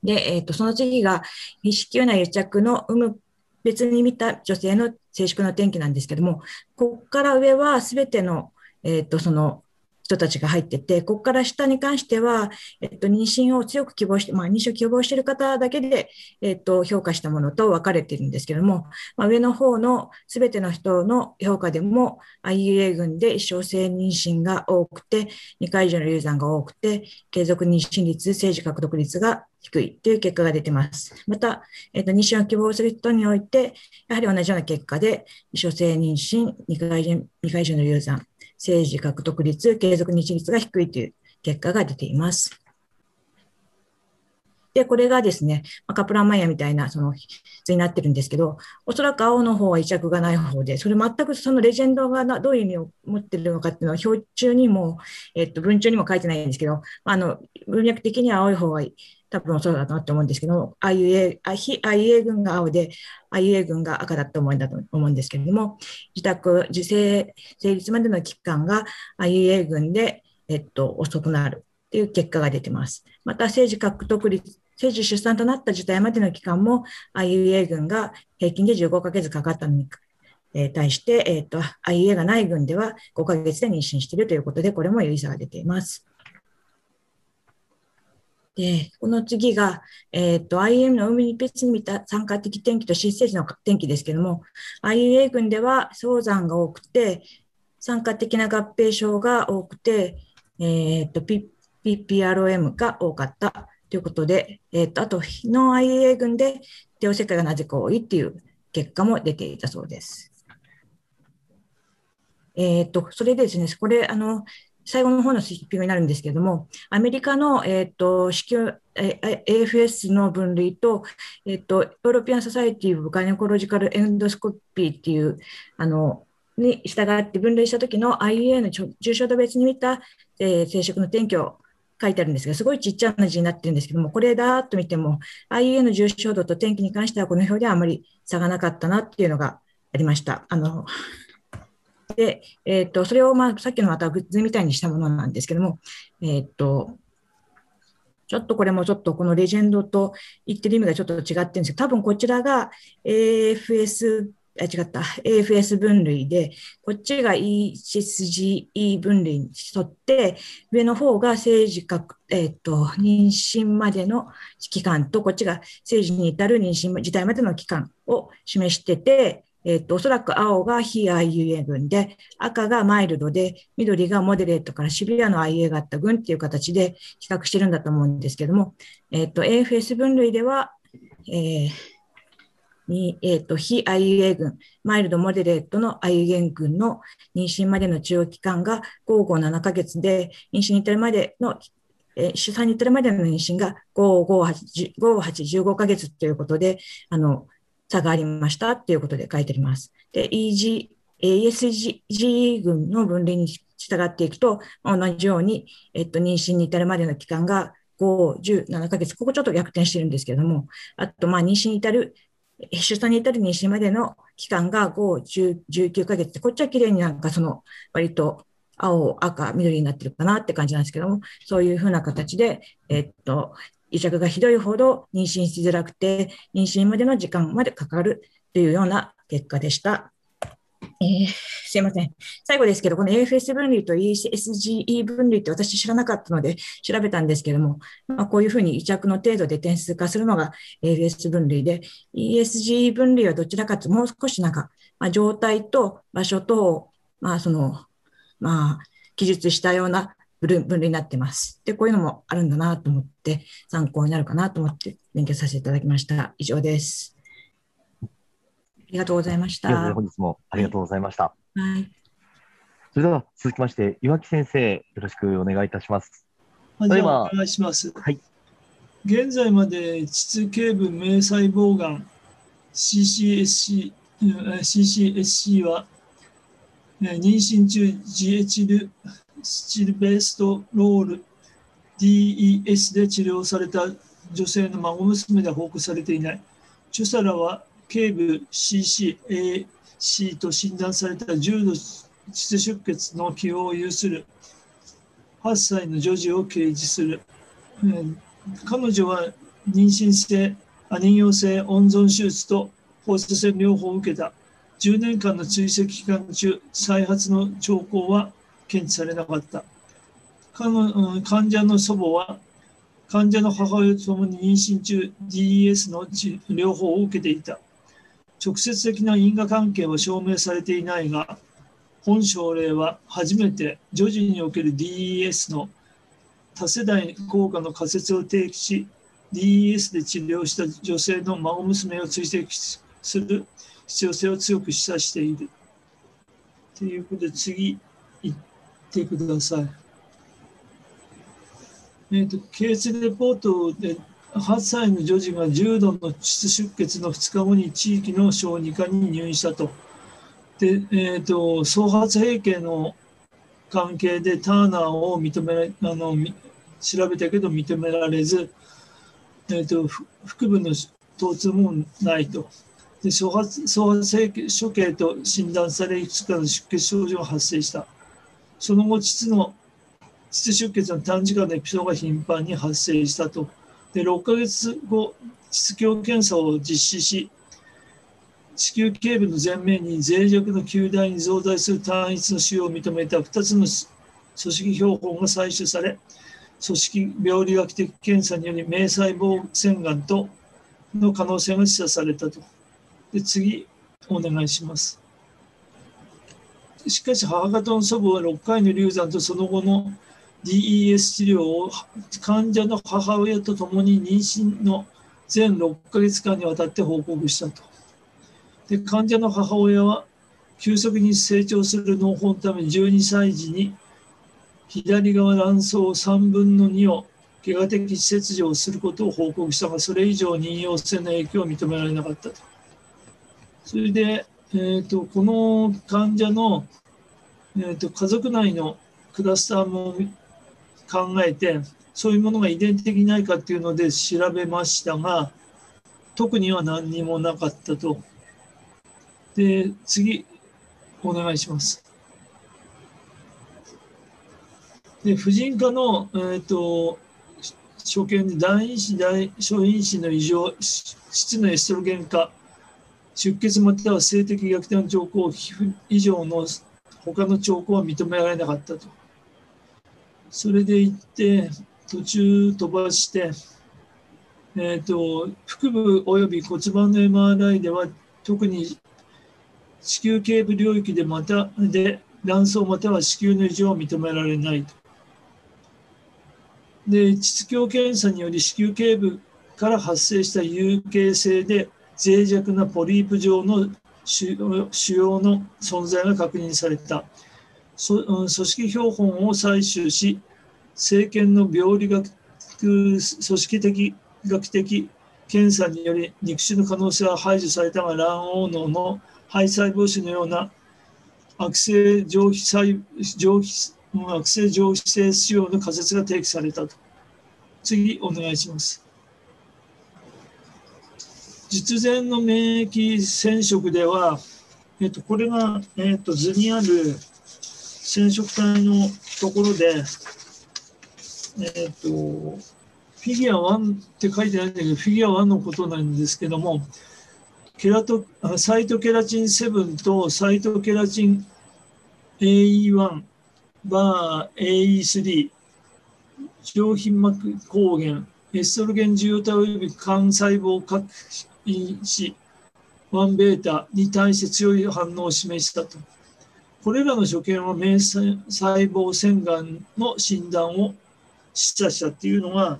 で、えっ、ー、と、その次が、非子宮内癒着の有無別に見た女性の静粛の転機なんですけども、ここから上はすべての、えっ、ー、と、その、人たちが入ってて、ここから下に関しては、えっと、妊娠を強く希望して、まあ、妊娠を希望している方だけで、えっと、評価したものと分かれているんですけども、まあ、上の方のすべての人の評価でも、IUA 群で一生性妊娠が多くて、2回以上の流産が多くて、継続妊娠率、政治獲得率が低いという結果が出てます。また、えっと、妊娠を希望する人において、やはり同じような結果で、一生性妊娠、2回 ,2 回以上の流産、政治獲得率、継続日率が低いという結果が出ています。で、これがですね、カプランマイヤーみたいなその図になってるんですけど、おそらく青の方は癒着がない方で、それ全くそのレジェンドがどういう意味を持ってるのかっていうのは、表中にも、えっと、文中にも書いてないんですけど、あの文脈的には青い方が多分そうだなと思うんですけども、IUA、非 IUA 群が青で、IUA 群が赤だと思うんだと思うんですけれども、自宅、受精成立までの期間が IUA 群で、えっと、遅くなるという結果が出ています。また、政治獲得率、政治出産となった受胎までの期間も IUA 群が平均で15ヶ月かかったのにえ対して、えっと、IUA がない群では5ヶ月で妊娠しているということで、これも有意差が出ています。で、この次が、えっ、ー、と、IM の海に別に見た参加的天気と新生児の天気ですけども、IUA 群では早産が多くて、参加的な合併症が多くて、えっ、ー、と、PPROM が多かったということで、えっ、ー、と、あと、ノン IUA 群で帝王切開がなぜか多いっていう結果も出ていたそうです。えっ、と、それでですね、これ、あの、最後の方の発表になるんですけれども、アメリカの、えーと、子宮、え AFS の分類と、えーと、 European Society of Gynaecological Endoscopy っていうあのに従って分類した時の IUA の重症度別に見た、えー、生殖の転帰を書いてあるんですが、すごいちっちゃな字になってるんですけども、これだーっと見ても、IUA の重症度と転機に関しては、この表ではあまり差がなかったなっていうのがありました。あので、えーと、それを、まあ、さっきのまたグッズみたいにしたものなんですけども、えっ、ー、と、ちょっとこれもちょっとこのレジェンドと言ってる意味がちょっと違ってるんですけど、多分こちらが AFS あ違った、AFS 分類で、こっちが ESGE 分類に沿って、上の方が政治か、えっ、ー、と、妊娠までの期間と、こっちが政治に至る妊娠自体までの期間を示してて、えっ、と、おそらく青が非 IUA 群で、赤がマイルドで、緑がモデレートからシビアの IUA があった群っていう形で比較してるんだと思うんですけども、えっ、ー、と、AFS 分類では、えー、に、えっ、ー、と、非 IUA 群、マイルド、モデレートの IUA 群の妊娠までの治療期間が5、5、7ヶ月で、妊娠に至るまでの、えー、出産に至るまでの妊娠が5、5、8、5、8、15ヶ月ということで、あの、差がありましたっていうことで書いてあります。で、EG、ASG 群の分類に従っていくと、同じように、えっと、妊娠に至るまでの期間が5、17ヶ月、ここちょっと逆転してるんですけども、あと、まあ、妊娠に至る、出産に至る妊娠までの期間が5、10、19ヶ月って、こっちは綺麗になんかその、割と青、赤、緑になってるかなって感じなんですけども、そういうふうな形で、えっと、癒着がひどいほど妊娠しづらくて、妊娠までの時間までかかるというような結果でした。えー、すいません。最後ですけど、この AFS 分類と ESGE 分類って私知らなかったので調べたんですけども、まあ、こういうふうに癒着の程度で点数化するのが AFS 分類で、ESGE 分類はどちらかともう少しなんか、まあ、状態と場所と、まあその、まあ、記述したような分類になってます。で、こういうのもあるんだなと思って、参考になるかなと思って勉強させていただきました。以上です。ありがとうございました。本日もありがとうございました。はい。それでは続きまして、岩木先生、よろしくお願いいたします。はい、ではお願いします。はい。現在まで膣頸部明細胞がん CCSC, CCSC は妊娠中 GH スチルベーストロール DES で治療された女性の孫娘では報告されていない。著者らは頸部 CCAC と診断された重度膣出血の起用を有する8歳の女児を掲示する。彼女は妊娠性、妊用性温存手術と放射線療法を受けた。10年間の追跡期間中、再発の兆候は検知されなかった。患者の祖母は患者の母親ともに妊娠中 DES の治療法を受けていた。直接的な因果関係は証明されていないが、本症例は初めて女児における DES の多世代効果の仮説を提起し、DES で治療した女性の孫娘を追跡する必要性を強く示唆している。ということで次行ってください。え、ー、と、ケースレポートで8歳の女児が重度の膣出血の2日後に地域の小児科に入院したと。で、え、ー、と、創発閉経の関係でターナーを認めあの調べたけど認められず、えーと、腹部の疼痛もないと。で初発創発処刑と診断されいくつかの出血症状が発生した。その後、膣の膣出血の短時間のエピソードが頻繁に発生したと。で、6ヶ月後、膣鏡検査を実施し、子宮頸部の前面に脆弱の球大に増大する単一の腫瘍を認めた2つの組織標本が採取され、組織病理学的検査により明細胞腺がんとの可能性が示唆されたと。で次、お願いします。しかし母方の祖母は6回の流産とその後の DES 治療を患者の母親と共に妊娠の全6ヶ月間にわたって報告したと。で患者の母親は急速に成長する脳胞のため12歳児に左側卵巣3分の2を外科的切除をすることを報告したがそれ以上妊用性の影響は認められなかったと。それでえーと、この患者の、えーと、家族内のクラスターも考えてそういうものが遺伝的にないかっていうので調べましたが特には何にもなかったと。で次お願いします。で婦人科の、えーと、所見で男因子大小因子の異常質のエストロゲン化出血または性的虐待の兆候、以上の他の兆候は認められなかったと。それで行って、途中飛ばして、えーと、腹部および骨盤の MRI では特に子宮頸部領域でまたで卵巣または子宮の異常は認められないと。で、膣鏡検査により子宮頸部から発生した有形性で脆弱なポリープ状の腫瘍の存在が確認された。組織標本を採取し、生検の病理学組織的学的検査により肉腫の可能性は排除されたが卵黄脳の肺細胞腫のような悪性上皮細上皮悪性上皮性腫瘍の仮説が提起されたと。次お願いします。実前の免疫染色では、えっと、これが、えっと、図にある染色体のところで、えっと、フィギュア1って書いてないんだけど、フィギュア1のことなんですけども、ケラトサイトケラチン7とサイトケラチン AE1 バー AE3 上皮膜抗原エストロゲン受容体及び幹細胞核因子1ベータに対して強い反応を示したと。これらの所見は免細胞腺がんの診断を示唆したっていうのが、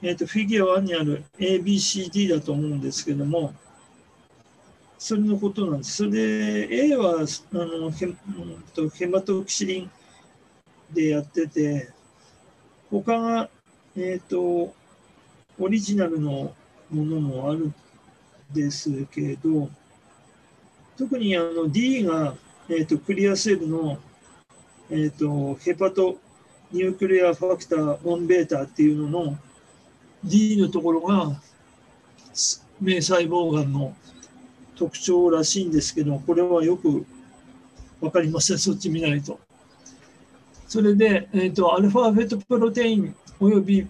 えーと、フィギュア1にある ABCD だと思うんですけども、それのことなんです。それで A はあのヘとヘマトキシリンでやってて、他が、え、ー、と、オリジナルのものもあるですけど、特にあの D が、えーと、クリアセルの、えーと、ヘパトニュークリアファクター1ベータっていうのの D のところが名細胞がんの特徴らしいんですけど、これはよく分かりません、そっち見ないと。それで、えーと、アルファフェトプロテインおよび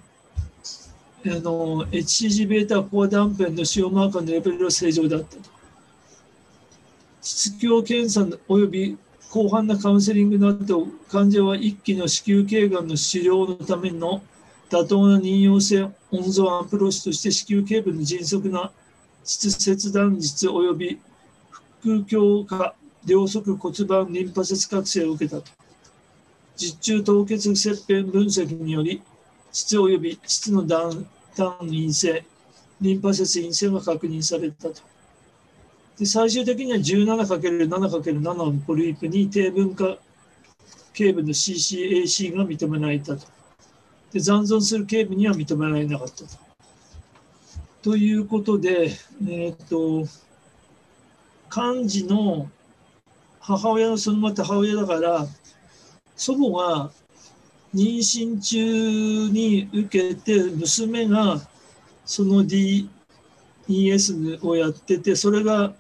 あの HCG ベータコア断片の使用マーカーのレベルは正常だったと。質鏡検査および広範なカウンセリングの後、患者は一期の子宮頸がんの治療のための妥当な妊用性温存アプローチとして子宮頸部の迅速な質切断術及び腹腔化両側骨盤リンパ節覚醒を受けたと。実中凍結切片分析により、質及び質の断単陰性、リンパ節陰性が確認されたと。で最終的には 17×7×7 のポリープに低分化頸部の CCAC が認められたと。で残存する頸部には認められなかったと。ということで、えっ、と、幹事の母親のそのまた母親だから、祖母が妊娠中に受けて娘がその DES をやっててそれが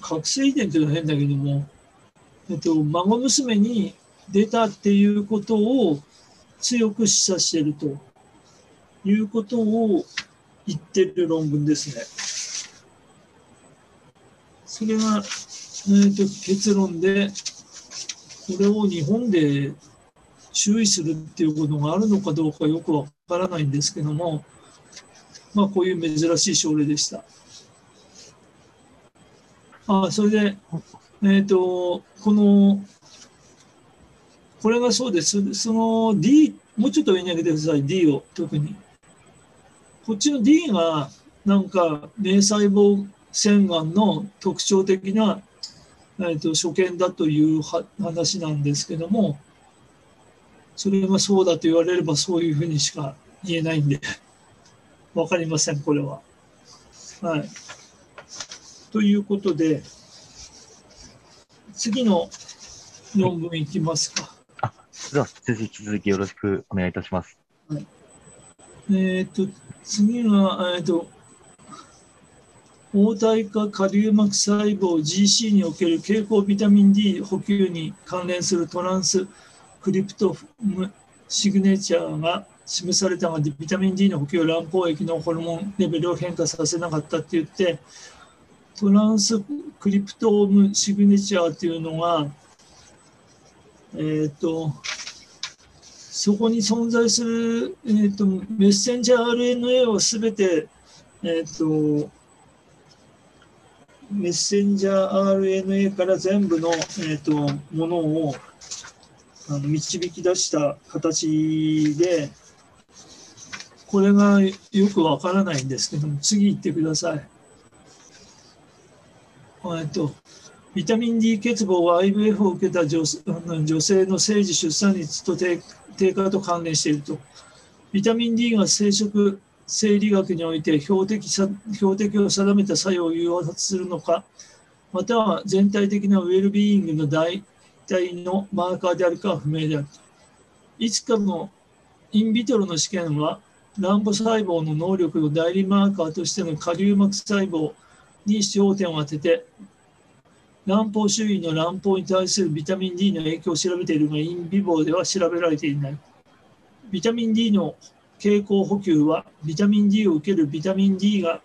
覚醒遺伝っていうのは変だけども、えっと、孫娘に出たっていうことを強く示唆しているということを言ってる論文ですね。それが、えー、と結論で、これを日本で注意するっていうことがあるのかどうかよくわからないんですけども、まあ、こういう珍しい症例でした。あそれで、えっ、ー、と、この、これがそうです。その D、もうちょっと上に上げてください、D を特に。こっちの D が、なんか、名細胞腺がんの特徴的な、えーと、所見だという話なんですけども、それがそうだと言われればそういうふうにしか言えないんで、わかりません、これは。はい。ということで、次の論文いきますか。あ、では、引き続きよろしくお願いいたします。はい、えっ、と、次は、えっ、ー、と、応体化下流膜細胞 GC における蛍光ビタミン D 補給に関連するトランスクリプトムシグネチャーが示されたが、ビタミン D の補給卵胞液のホルモンレベルを変化させなかったって言って、トランスクリプトームシグネチャーっていうのが、えっ、ー、と、そこに存在する、えーと、メッセンジャー RNA をすべて、え、ー、と、メッセンジャー RNA から全部の、えーと、ものをあの導き出した形で、これがよくわからないんですけども、次行ってください。えっと、ビタミン D 欠乏は IVF を受けた女女性の生児出産率と低下と関連していると。ビタミン D が生殖生理学において標的標的を定めた作用を誘発するのか、または全体的なウェルビーイングの代替のマーカーであるかは不明である。いつかのインビトロの試験は、卵母細胞の能力の代理マーカーとしての下流膜細胞に焦点を当てて、卵胞周囲の卵胞に対するビタミン D の影響を調べているが、インビボでは調べられていない。ビタミン D の経口補給はビタミン D を受けるビタミン D が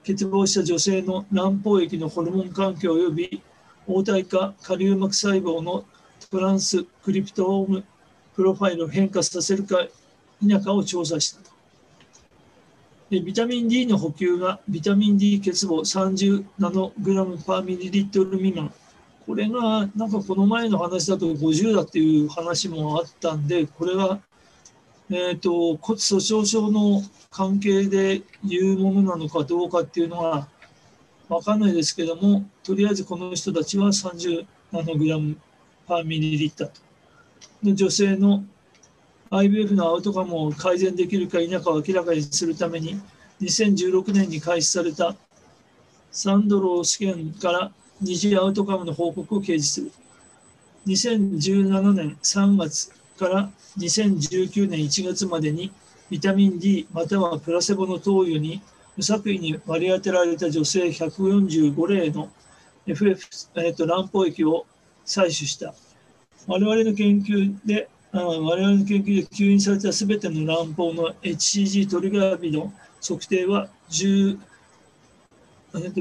欠乏した女性の卵胞液のホルモン環境及び応体化下流膜細胞のトランスクリプトームプロファイルを変化させるか否かを調査したと。でビタミン D の補給がビタミン D 欠乏30ナノグラムパーミリリットル未満。これがなんかこの前の話だと50だっていう話もあったんで、これはえーと、骨粗しょう症の関係で言うものなのかどうかっていうのは分かんないですけども、とりあえずこの人たちは30ナノグラムパーミリリッターと。の女性の IVF のアウトカムを改善できるか否かを明らかにするために、2016年に開始されたサンドロー試験から二次アウトカムの報告を掲示する。2017年3月から2019年1月までにビタミン D またはプラセボの投与に無作為に割り当てられた女性145例の FF、えー、と卵胞液を採取した。我々の研究で、あ我々の研究で吸引されたすべての卵胞の HCG トリガービの測定は10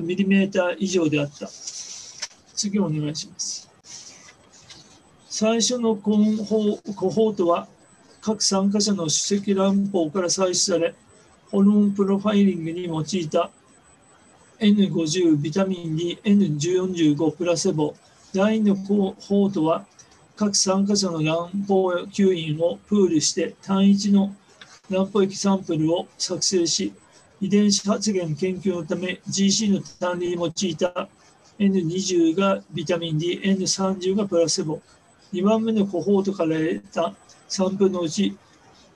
ミリメーター以上であった。次お願いします。最初のコホコホートは各参加者の主席卵胞から採取され、ホルモンプロファイリングに用いた N50 ビタミン D、N145 プラセボ、第2のコホートは各参加者の卵胞吸引をプールして単一の卵胞液サンプルを作成し、遺伝子発現研究のため GC の単理に用いた N20 がビタミン D、N30 がプラセボ、2番目のコホートから得た3分のうち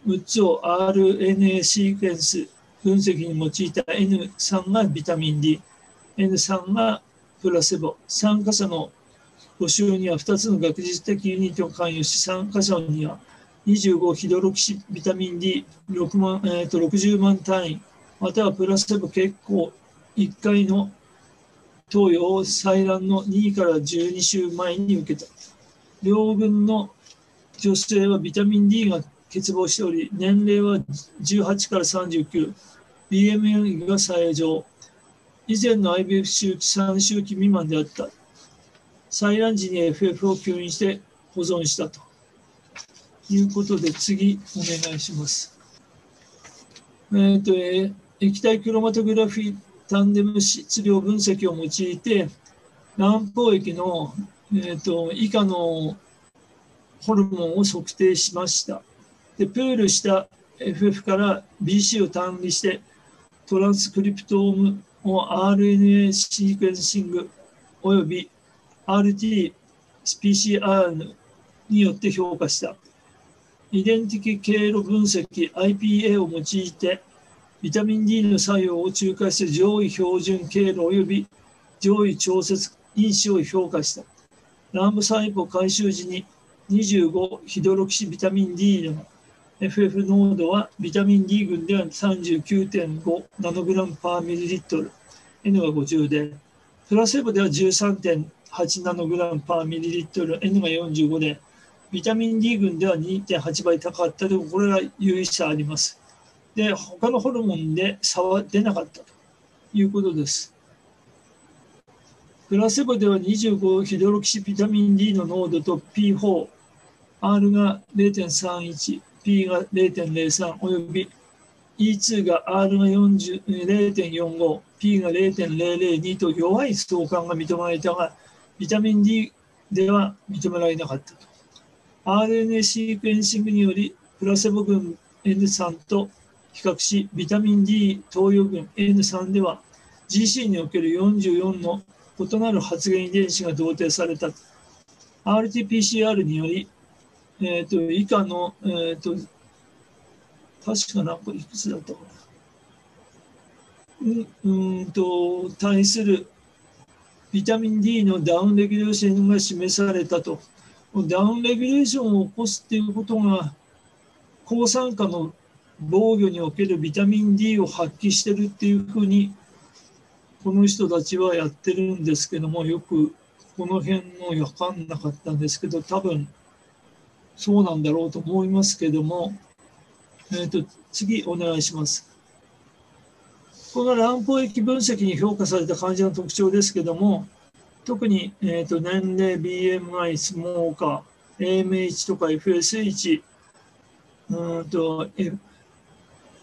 6つを RNA シークエンス分析に用いた N3 がビタミン D、N3 がプラセボ。参加者の募集には2つの学術的ユニットを関与し、参加者には25ヒドロキシビタミン D6 万、えー、と60万単位、またはプラセボ結構1回の投与を採卵の2から12週前に受けた。両軍の女性はビタミン D が欠乏しており、年齢は18から39、BMN が正常。以前の IBF 周期3周期未満であった。採卵時に FF を吸引して保存したということで、次お願いします。えーとえー、液体クロマトグラフィータンデム質量分析を用いて、卵胞液のえーと、以下のホルモンを測定しました。でプールした FF から BC を単理してトランスクリプトームを RNA シークエンシングおよび RT PCR によって評価した。遺伝的経路分析 IPA を用いてビタミン D の作用を仲介する上位標準経路および上位調節因子を評価した。卵母細胞回収時に25ヒドロキシビタミン D の FF 濃度はビタミン D 群では39.5ナノグラムパーミリリットル。N が50で。プラセボでは13.8ナノグラムパーミリリットル。N が45で。ビタミン D 群では2.8倍高かった。でこれが有意差あります。で他のホルモンで差は出なかったと。いうことです。プラセボでは25ヒドロキシビタミン D の濃度と P4、R が0.31、P が0.03および E2 が R が0.45、P が0.002と弱い相関が認められたが、ビタミン D では認められなかったと。RNA シークエンシングにより、プラセボ群 N3 と比較し、ビタミン D 投与群 N3 では GC における44の異なる発現遺伝子が同定された。RT-PCR により、えーと、以下の、えーと、確か何個いくつだったかな。うんうんと対するビタミン D のダウンレギュレーションが示されたと。ダウンレギュレーションを起こすっていうことが抗酸化の防御におけるビタミン D を発揮してるっていうふうにこの人たちはやってるんですけどもよくこの辺の分かんなかったんですけど多分そうなんだろうと思いますけども、えーと、次お願いします。この卵胞液分析に評価された患者の特徴ですけども特に、えーと、年齢 BMI スモーカー AMH とか FSH うんと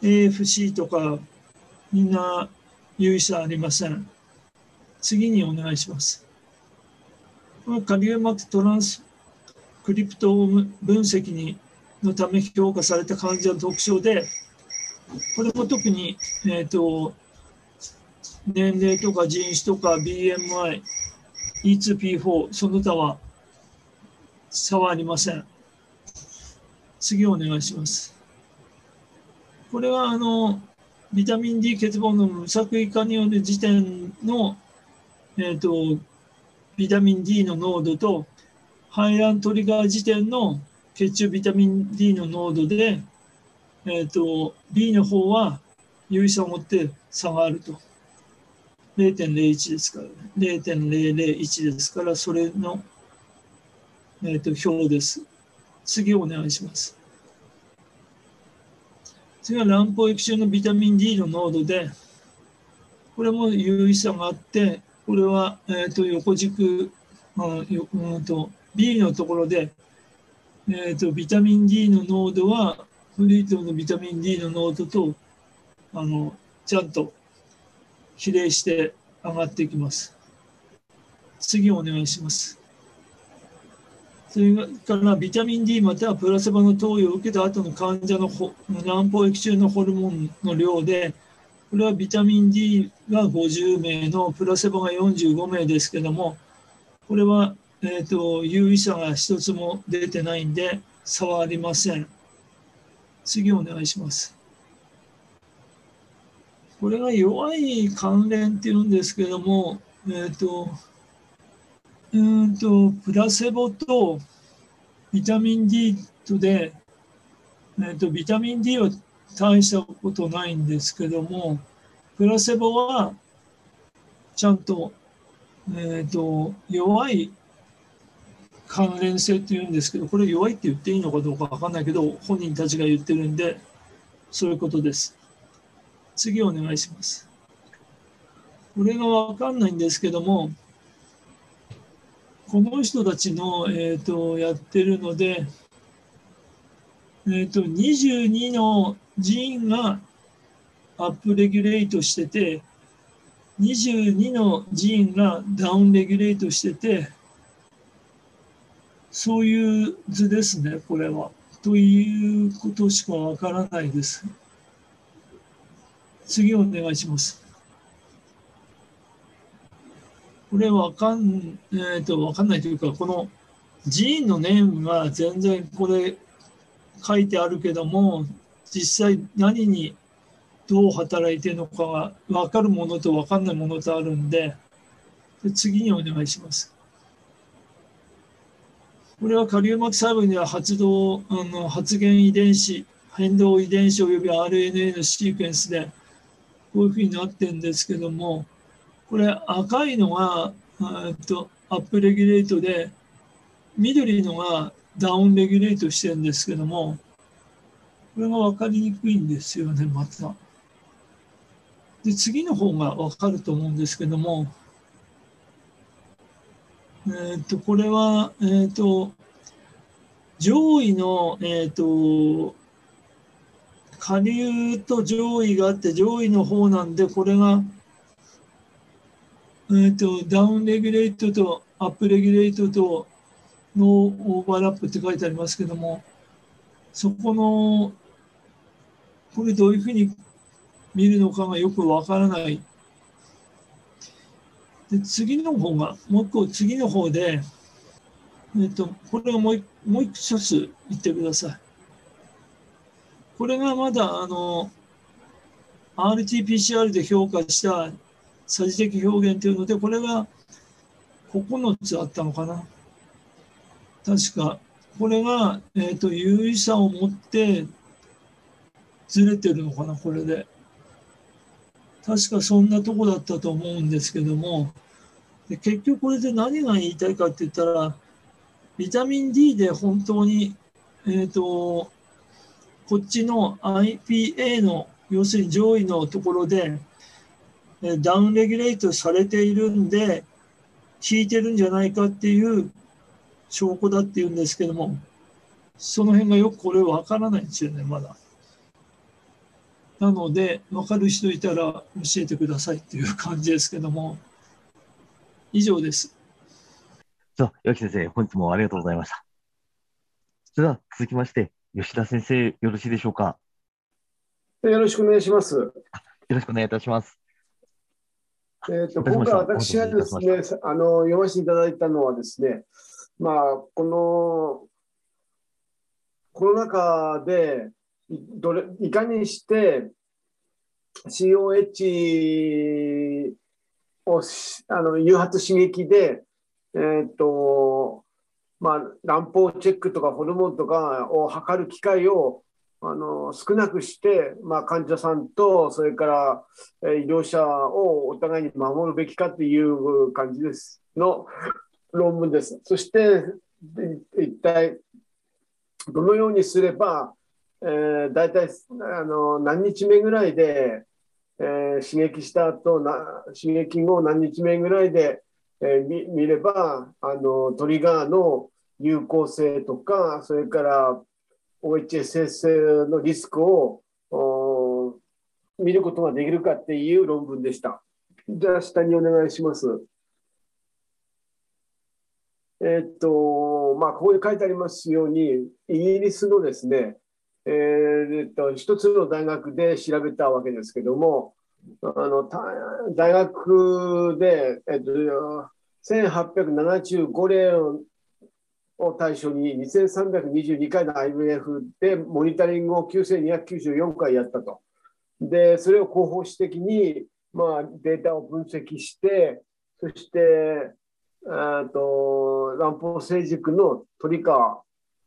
AFC とかみんな有意差ありません。次にお願いします。このカリウマトランスクリプト分析にのため評価された患者の特徴で、これも特に、えーと、年齢とか人種とか BMI、E2P4、その他は差はありません。次お願いします。これはあのビタミン D 欠乏の無作為化による時点の、えーと、ビタミン D の濃度と排卵トリガー時点の血中ビタミン D の濃度で、えーと、B の方は有意差を持って差があると。0.01ですから、0.001ですから、それの、えーと表です。次お願いします。次は卵胞液中のビタミン D の濃度で、これも有意差があって、これは、えー、と横軸、まあうんと、B のところで、えーと、ビタミン D の濃度は、フリートのビタミン D の濃度とあのちゃんと比例して上がってきます。次お願いします。それからビタミン D またはプラセボの投与を受けた後の患者の卵胞液中のホルモンの量で、これはビタミン D が50名のプラセボが45名ですけども、これは、えーと、有意差が一つも出てないんで差はありません。次お願いします。これが弱い関連っていうんですけども、えっ、ー、と、うんと、プラセボとビタミン D とで、えーと、ビタミン D は大したことないんですけども、プラセボはちゃんと,、えーと、弱い関連性っていうんですけど、これ弱いって言っていいのかどうかわかんないけど、本人たちが言ってるんで、そういうことです。次お願いします。これがわかんないんですけども、この人たちの、えーと、やってるので、えーと、22のジーンがアップレギュレートしてて、22のジーンがダウンレギュレートしてて、そういう図ですね、これは。ということしかわからないです。次お願いします。これわかん、えーと、わかんないというか、この寺院のネームが全然これ書いてあるけども、実際何にどう働いてるのかが分かるものと分かんないものとあるんで、で次にお願いします。これはカリウマキ細胞には発動あの発現遺伝子、変動遺伝子及び RNA のシークエンスでこういうふうになってるんですけども、これ赤いのがとアップレギュレートで緑のがダウンレギュレートしてるんですけどもこれが分かりにくいんですよねまた。で次の方が分かると思うんですけどもえー、とこれは、えー、と上位の、えー、と下流と上位があって上位の方なんでこれが、えー、とダウンレギュレートとアップレギュレートとのオーバーラップって書いてありますけどもそこのこれどういうふうに見るのかがよくわからない。で次の方が、もう一個次の方で、えっと、これがもうもう一つ言ってください。これがまだあの RT-PCR で評価した差字的表現というので、これが9つあったのかな。確か、これが、えーと、有意差を持ってずれてるのかな、これで。確かそんなとこだったと思うんですけども、結局これで何が言いたいかって言ったら、ビタミン D で本当に、えっ、ー、と、こっちの IPA の、要するに上位のところで、ダウンレギュレートされているんで、効いてるんじゃないかっていう証拠だっていうんですけども、その辺がよくこれわからないんですよね、まだ。なので、分かる人いたら教えてくださいっていう感じですけども、以上です。じゃあ、岩木先生、本日もありがとうございました。それでは続きまして、吉田先生、よろしいでしょうか？よろしくお願いします。よろしくお願いいたします。えーと、今回私がですねあの読ませていただいたのはですね、まあ、このコロナ禍でどれいかにして COH をあの誘発刺激で、えーとまあ、卵胞チェックとかホルモンとかを測る機会をあの少なくして、まあ、患者さんとそれから、え医療者をお互いに守るべきかという感じですの論文です。そして一体どのようにすれば、えー、大体あの何日目ぐらいで、えー、刺激した後な刺激後何日目ぐらいで、えー、見見ればあのトリガーの有効性とかそれから OHSS のリスクを見ることができるかっていう論文でした。じゃあ下にお願いします。えっと、まあ、ここに書いてありますように、イギリスのですね、えー、っと、一つの大学で調べたわけですけども、あの大学で、えっと、1875例を対象に2322回の IVF でモニタリングを9294回やったと。で、それを広報史的に、まあ、データを分析して、そして、と卵胞成熟のトリカ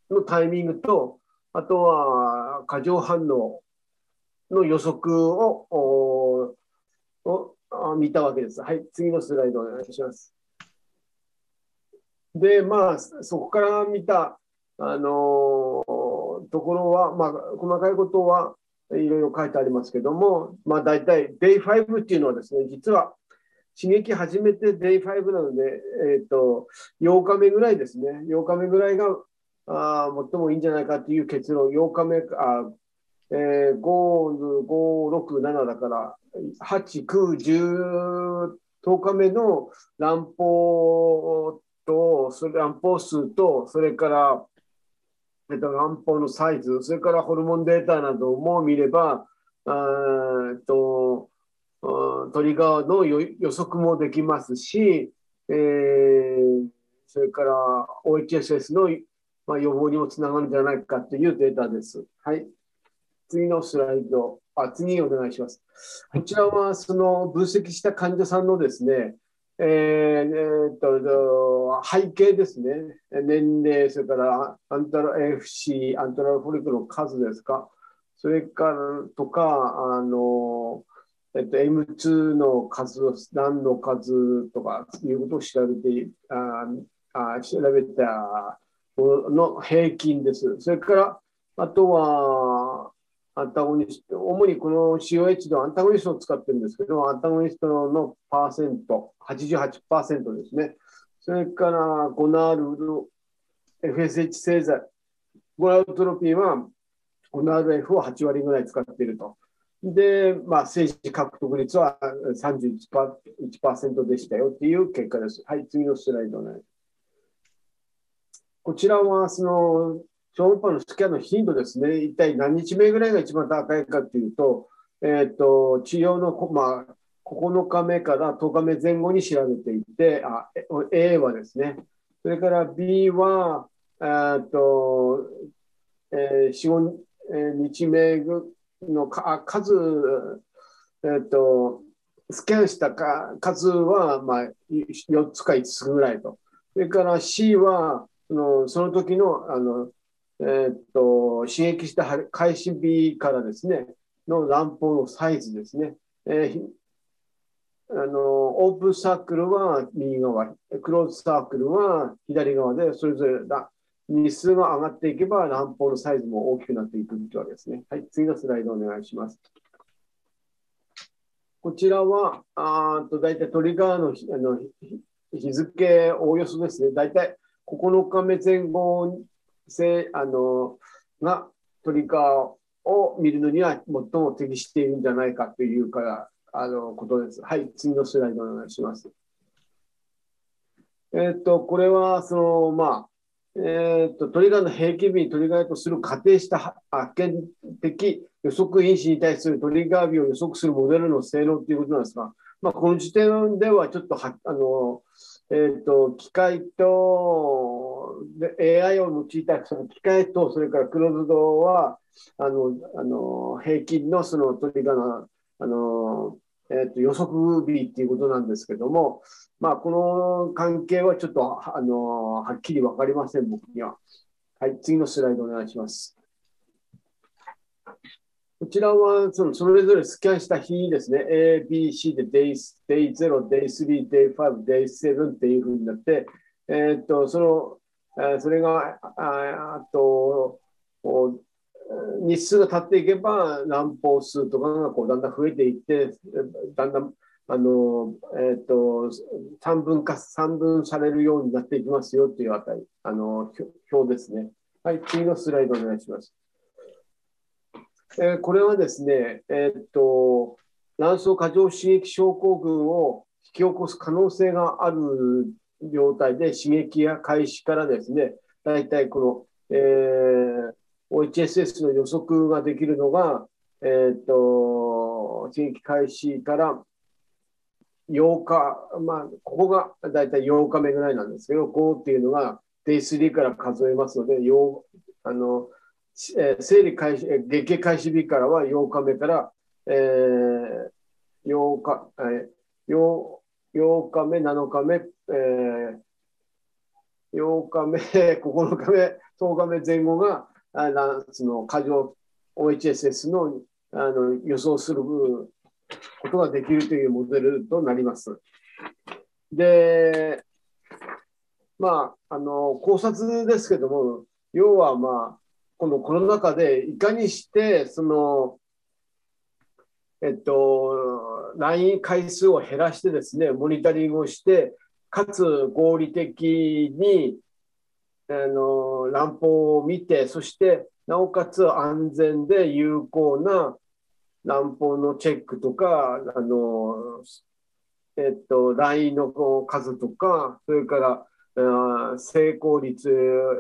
ーのタイミングと、あとは過剰反応の予測をを見たわけです。はい、次のスライドお願いします。で、まあ、そこから見た、あの、ところは、まあ、細かいことはいろいろ書いてありますけども、まあ、大体 Day5 っていうのはですね、実は刺激始めて Day5 なので、えーと、8日目ぐらいですね、8日目ぐらいがあ最もいいんじゃないかという結論、8日目、あえー、5、5、6、7だから、8、9、10、10日目の乱暴と、それ乱暴数と、それから、えっと、乱暴のサイズ、それからホルモンデータなども見れば、あとトリガーの予測もできますし、えー、それから OHSS の、まあ、予防にもつながるんじゃないかというデータです。はい。次のスライド。あ、次お願いします。こちらはその分析した患者さんのですね、えーえー、っと背景ですね、年齢、それからアントラ FC、アントラフォリクの数ですか、それからとか、あのえっと、M2 の数、何の数とかいうことを調べて、ああ調べたの平均です。それから、あとは、アンタゴニスト、主にこの COH のアンタゴニストを使ってるんですけど、アンタゴニストのパーセント、88%ですね。それからゴナールの FSH 製剤、ゴナールトロピンはゴナール F を8割ぐらい使っていると。で、まあ、政治獲得率は31%でしたよっていう結果です。はい、次のスライドね。こちらは、その、超音波のスキャンの頻度ですね。一体何日目ぐらいが一番高いかというと、えっ、ー、と、治療の、まあ、9日目から10日目前後に調べていて、あ A はですね、それから B は、えっと、えー、4、5日目のか数、えっと、スキャンしたか数は、まあ、4つか5つぐらいと。それから C は、そのその時のあの、えー、っと刺激した開始日からですね、の乱暴のサイズですね。えー、あのオープンサークルは右側、クローズサークルは左側で、それぞれだ日数が上がっていけば乱暴のサイズも大きくなっていくというわけですね。はい、次のスライドお願いします。こちらは、あと大体トリガーのあの日付、おおよそですね、大体9日目前後せあのがトリガーを見るのには最も適しているんじゃないかというからあのことです。はい、次のスライドお願いします。えっ、と、これは、その、まあ、えっ、と、トリガーの平均日にトリガーとする仮定した発見的予測因子に対するトリガー日を予測するモデルの性能ということなんですが、まあ、この時点ではちょっとはあの、えーと、機械とで AI を用いたその機械とそれからクローズドはあのあの平均のそのトリガーのあの、えーと、予測日っていうことなんですけども、まあ、この関係はちょっとあのはっきり分かりません、僕には。はい、次のスライドお願いします。こちらはそのそれぞれスキャンした日ですね、A、B、C で Day, Day 0、Day 3、Day 5、Day 7っていうふうになって、えー、っとそのそれがああと日数が経っていけば南方数とかがこうだんだん増えていってだんだんあの、えー、っと3分化3分されるようになっていきますよというあたりあの表ですね。はい、次のスライドお願いします。えー、これはですね、えー、っと卵巣過剰刺激症候群を引き起こす可能性がある状態で刺激や開始からですね、大体この、えー、OHSS の予測ができるのが、えー、っと刺激開始から8日、まあ、ここが大体8日目ぐらいなんですけど、5っていうのが Day3 から数えますので、あの、生理開始、月経開始日からは8日目から、えー、8日、えー、8, 8日目、7日目、えー、8日目、9日目、10日目前後が、あその過剰 OHSS のあの予想することができるというモデルとなります。で、まあ、あの考察ですけども、要は、まあ、このコロナ禍でいかにしてそのえっと LINE 回数を減らしてですねモニタリングをしてかつ合理的にあの乱暴を見てそしてなおかつ安全で有効な乱暴のチェックとかあのえっと LINE の数とかそれから成功率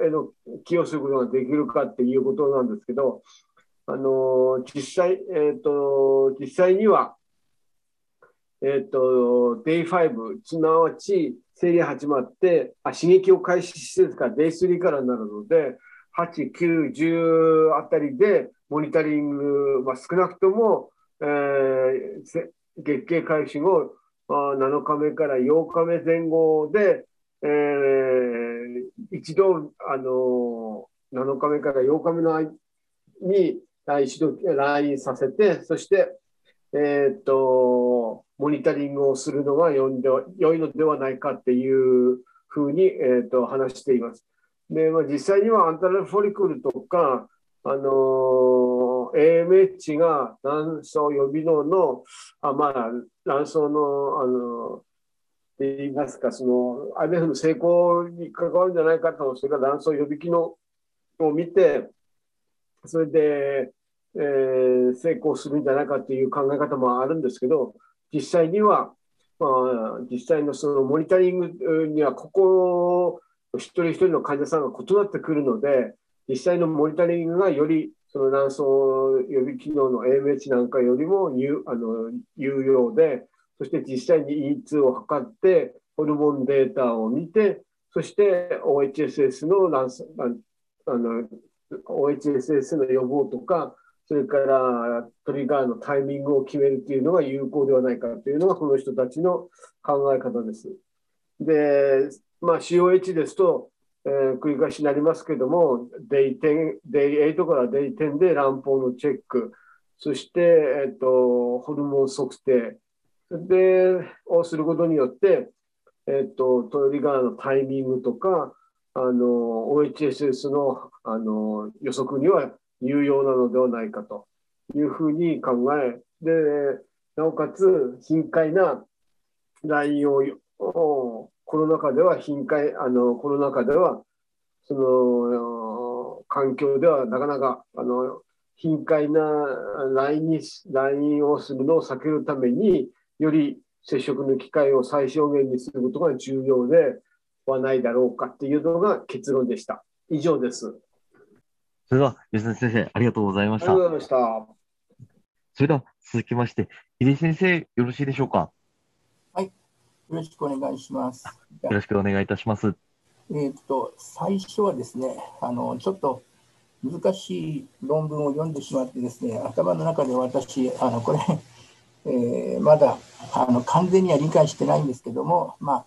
への寄与することができるかっていうことなんですけど、あの実際、えーと、実際には、えーと、Day5、すなわち生理始まってあ、刺激を開始してですから Day3 からなるので、8、9、10あたりでモニタリング、まあ、少なくとも、えー、月経開始後あ、7日目から8日目前後で、えー、一度、あの7日目から8日目の間に一度来院させて、そして、えー、と、モニタリングをするのが良いのではないかっていうふうに、え、っと話しています。で、まあ、実際にはアンタラフォリクルとか、あの AMH が卵巣予備能の、あまあ、卵巣の、あのっていいますか、その IMF の成功に関わるんじゃないかと、それから卵巣予備機能を見て、それで、えー、成功するんじゃないかという考え方もあるんですけど、実際には、まあ、実際のそのモニタリングには、ここ、一人一人の患者さんが異なってくるので、実際のモニタリングがよりその卵巣予備機能の AMH なんかよりも有あの有用で、そして実際に E2 を測って、ホルモンデータを見て、そして OHSS の卵巣あの OHSS の予防とか、それからトリガーのタイミングを決めるというのが有効ではないかというのがこの人たちの考え方です。で、まあ、COH ですと、えー、繰り返しになりますけども、デイ10、デイ8からデイ10で卵胞のチェック、そして、えっ、ー、と、ホルモン測定で、をすることによって、えっ、と、トリガーのタイミングとか、あの、OHSS のあの予測には有用なのではないかというふうに考え、で、なおかつ頻回なラインをコロナ禍では頻回、あのコロナ禍では、その環境ではなかなかあの頻回な LINE, に LINE をするのを避けるために、より接触の機会を最小限にすることが重要ではないだろうかっていうのが結論でした。以上です。それでは、吉田先生、ありがとうございました。ありがとうございました。それでは、続きまして、入江先生、よろしいでしょうか？よろしくお願いします。よろしくお願いいたします。えっと、最初はですね、あの、ちょっと難しい論文を読んでしまってですね、頭の中で私、あの、これ、えー、まだあの完全には理解してないんですけども、ま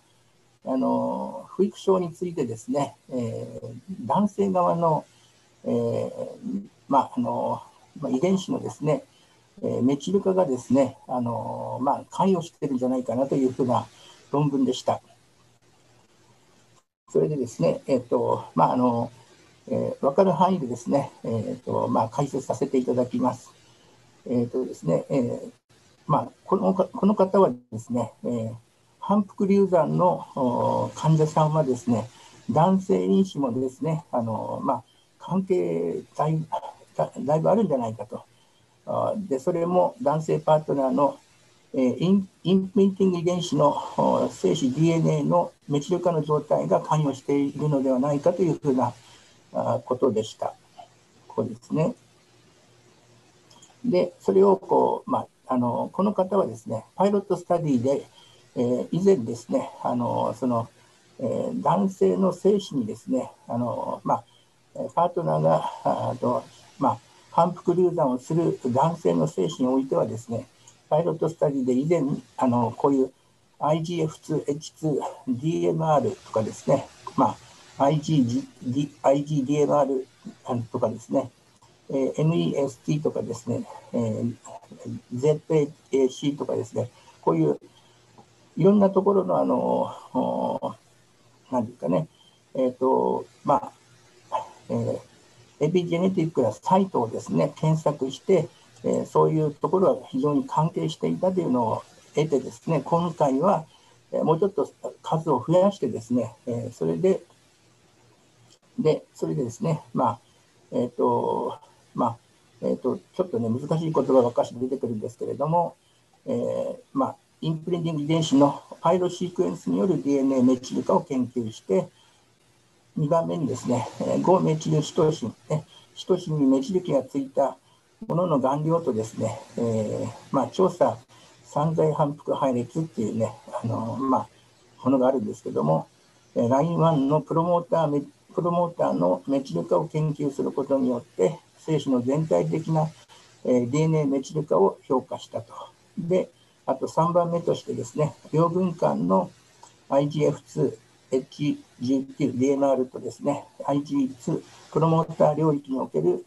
あ、あの不育症についてですね、えー、男性側の,、えーまああのまあ、遺伝子のですね、えー、メチル化がですね、あのまあ、関与してるんじゃないかなというふうな論文でした。それでですね、えっ、ー、と、まあ、あの、えー、分かる範囲でですね、えーとまあ、解説させていただきます。えーとですねえーまあ、このこの方はですね、えー、反復流産の患者さんはですね、男性因子もですね、あのまあ、関係だいだいぶあるんじゃないかと。でそれも男性パートナーのえインインプリンティング遺伝子の精子 DNA のメチル化の状態が関与しているのではないかというふうなことでした。ここですね。で、それをこう、まあ、あのこの方はですね、パイロットスタディで、えー、以前ですね、あのその、えー、男性の精子にですね、あのまあ、パートナーがあと、まあ、反復流産をする男性の精子においてはですね、パイロットスタディで以前、あのこういう IGF2H2DMR とかですね、まあ、IGD IGDMR とかですね、えー、MEST とかですね、えー、ZAC とかですね、こういういろんなところの、あの、なんですかね、えっ、ー、と、まあ、えー、エピジェネティックなサイトをですね、検索して、えそういうところは非常に関係していたというのを得てですね、今回は、えもうちょっと数を増やしてですね、えそれで、で、それでですね、まあ、えっ、ー、と、まあ、え、ー、と、ちょっとね、難しい言葉がおかしく出てくるんですけれども、えー、まあ、インプリンティング遺伝子のパイロシークエンスによる DNA メチル化を研究して、2番目にですね、5メチルシトシン、ねシトシンにメチル基がついたものの顔料とですね、えー、まあ、調査散在反復配列っていうね、あのまあ、ものがあるんですけども、ライン1のプロモータープロモーターのメチル化を研究することによって、精子の全体的な、えー、DNA メチル化を評価したと。で、あと3番目としてですね、両軍間の IGF2、H19、DNR とですね、IG2、プロモーター領域における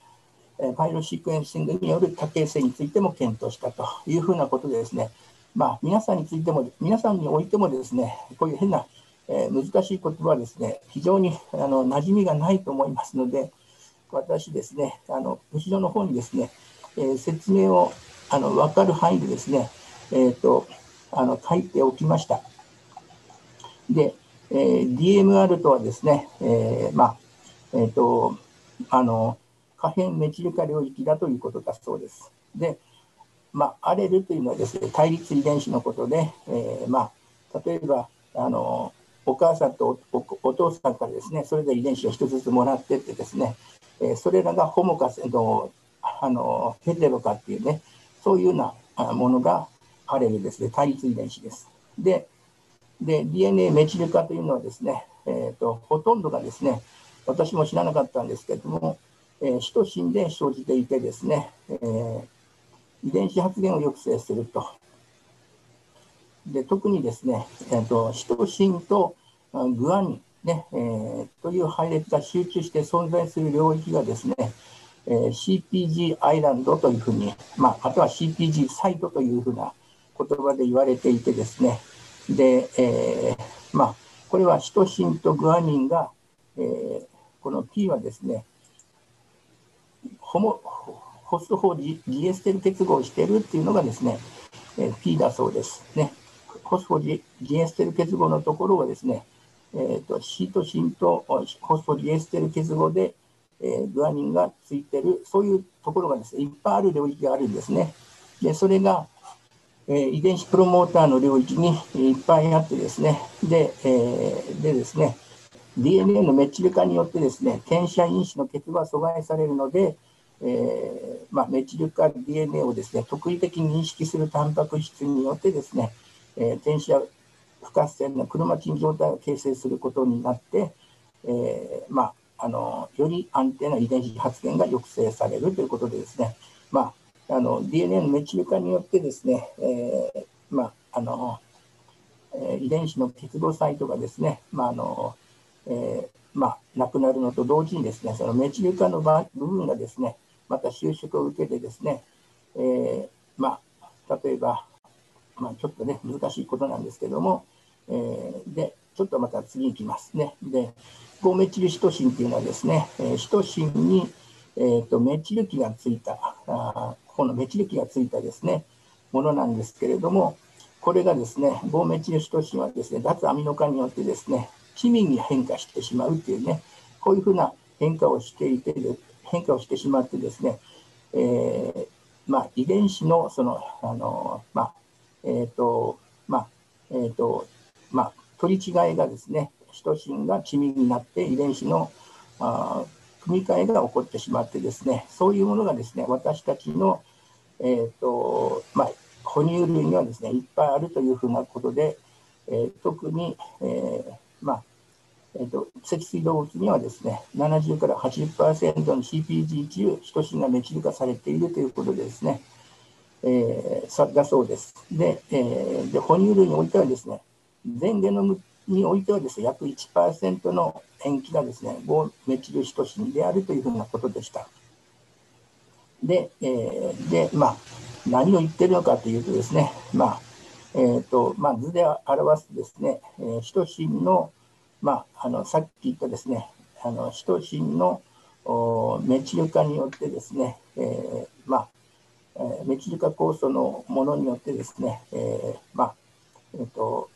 パイロシークエンシングによる多形性についても検討したというふうなことでですね、まあ、皆さんについても、皆さんにおいてもですね、こういう変な、えー、難しい言葉はですね、非常にあの馴染みがないと思いますので、私ですね、あの後ろの方にですね、えー、説明をあの分かる範囲でですね、えーと、あの書いておきました。で、えー、DMR とはですね、えー、まあ、えっ、ー、と、あの、可変メチル化領域だということだそうです。で、まあ、アレルというのはですね、対立遺伝子のことで、えー、まあ、例えば、あの、お母さんとお父さんからですね、それぞれ遺伝子を1つずつもらってってですね、えー、それらがホモかのあのヘテロかっていうね、そういうようなものがアレルですね、対立遺伝子です。で、で DNA メチル化というのはですね、えーと、ほとんどがですね、私も知らなかったんですけれども、えー、シトシンで生じていてですね、えー、遺伝子発現を抑制すると。で特にですね、えーと、シトシンとグアニン、ねえー、という配列が集中して存在する領域がですね、えー、CPG アイランドというふうに、まあ、あとは CPG サイトというふうな言葉で言われていてですね、で、えー、まあ、これはシトシンとグアニンが、えー、この P はですね、ホモホスト法ジエステル結合しているっていうのがですね、えー、P だそうです。ね、ホスフォジジエステル結合のところはですね、えーと、シトシンとホスフォジエステル結合で、えー、グアニンがついてる、そういうところがですね、いっぱいある領域があるんですね。で、それが、えー、遺伝子プロモーターの領域にいっぱいあってですね、で、えー、でですね、DNA のメッチル化によってですね、転写因子の結合が阻害されるので、えーまあ、メチル化 DNA をですね、特異的に認識するタンパク質によってですね、えー、転写不活性のクロマチン状態を形成することになって、えーまあ、あのより安定な遺伝子発現が抑制されるということでですね、まあ、あの DNA のメチル化によってですね、えー、まああのえー、遺伝子の結合サイトがですね、まああのえーまあ、なくなるのと同時にですね、そのメチル化の部分がですね、また収縮を受けてですね、えー、まあ、例えば、まあ、ちょっとね、難しいことなんですけども、えー、で、ちょっとまた次いきますね。で、5メチルシトシンっていうのはですね、えー、シトシンに、えーと、メチル基がついた、あこのメチル基がついたですね、ものなんですけれども、これがですね、5メチルシトシンはですね、脱アミノ化によってですね、機微に変化してしまうっていうね、こういうふうな変化をしていて、変化をしてしまってですね、えー、まあ、遺伝子のその、あの、まあ、えっ、ー、と、まあ、えっ、ー、と、まあ、取り違いがですね、シトシンが機微になって遺伝子のあ組み換えが起こってしまってですね、そういうものがですね、私たちの、えーとまあ、哺乳類にはですね、いっぱいあるというふうなことで、えー、特に、えー、まあ、えーと、脊椎動物にはですね、70から80%の CPG 中、シトシンがメチル化されているということでですね、えー、だそうです。で、えー、で哺乳類においてはですね、全ゲノムにおいてはですね、約1%の塩基がですね、5メチルシトシンであるというふうなことでした。で、えー、で、まあ、何を言ってるのかというとですね、まあ、えーとまあ、図で表すですね、えー、シトシンの、まあ、あのさっき言ったですね、あのシトシンのメチル化によってですね、えー、まあ、えー、メチル化酵素のものによってですね、えー、まあ、えっ、ー、と、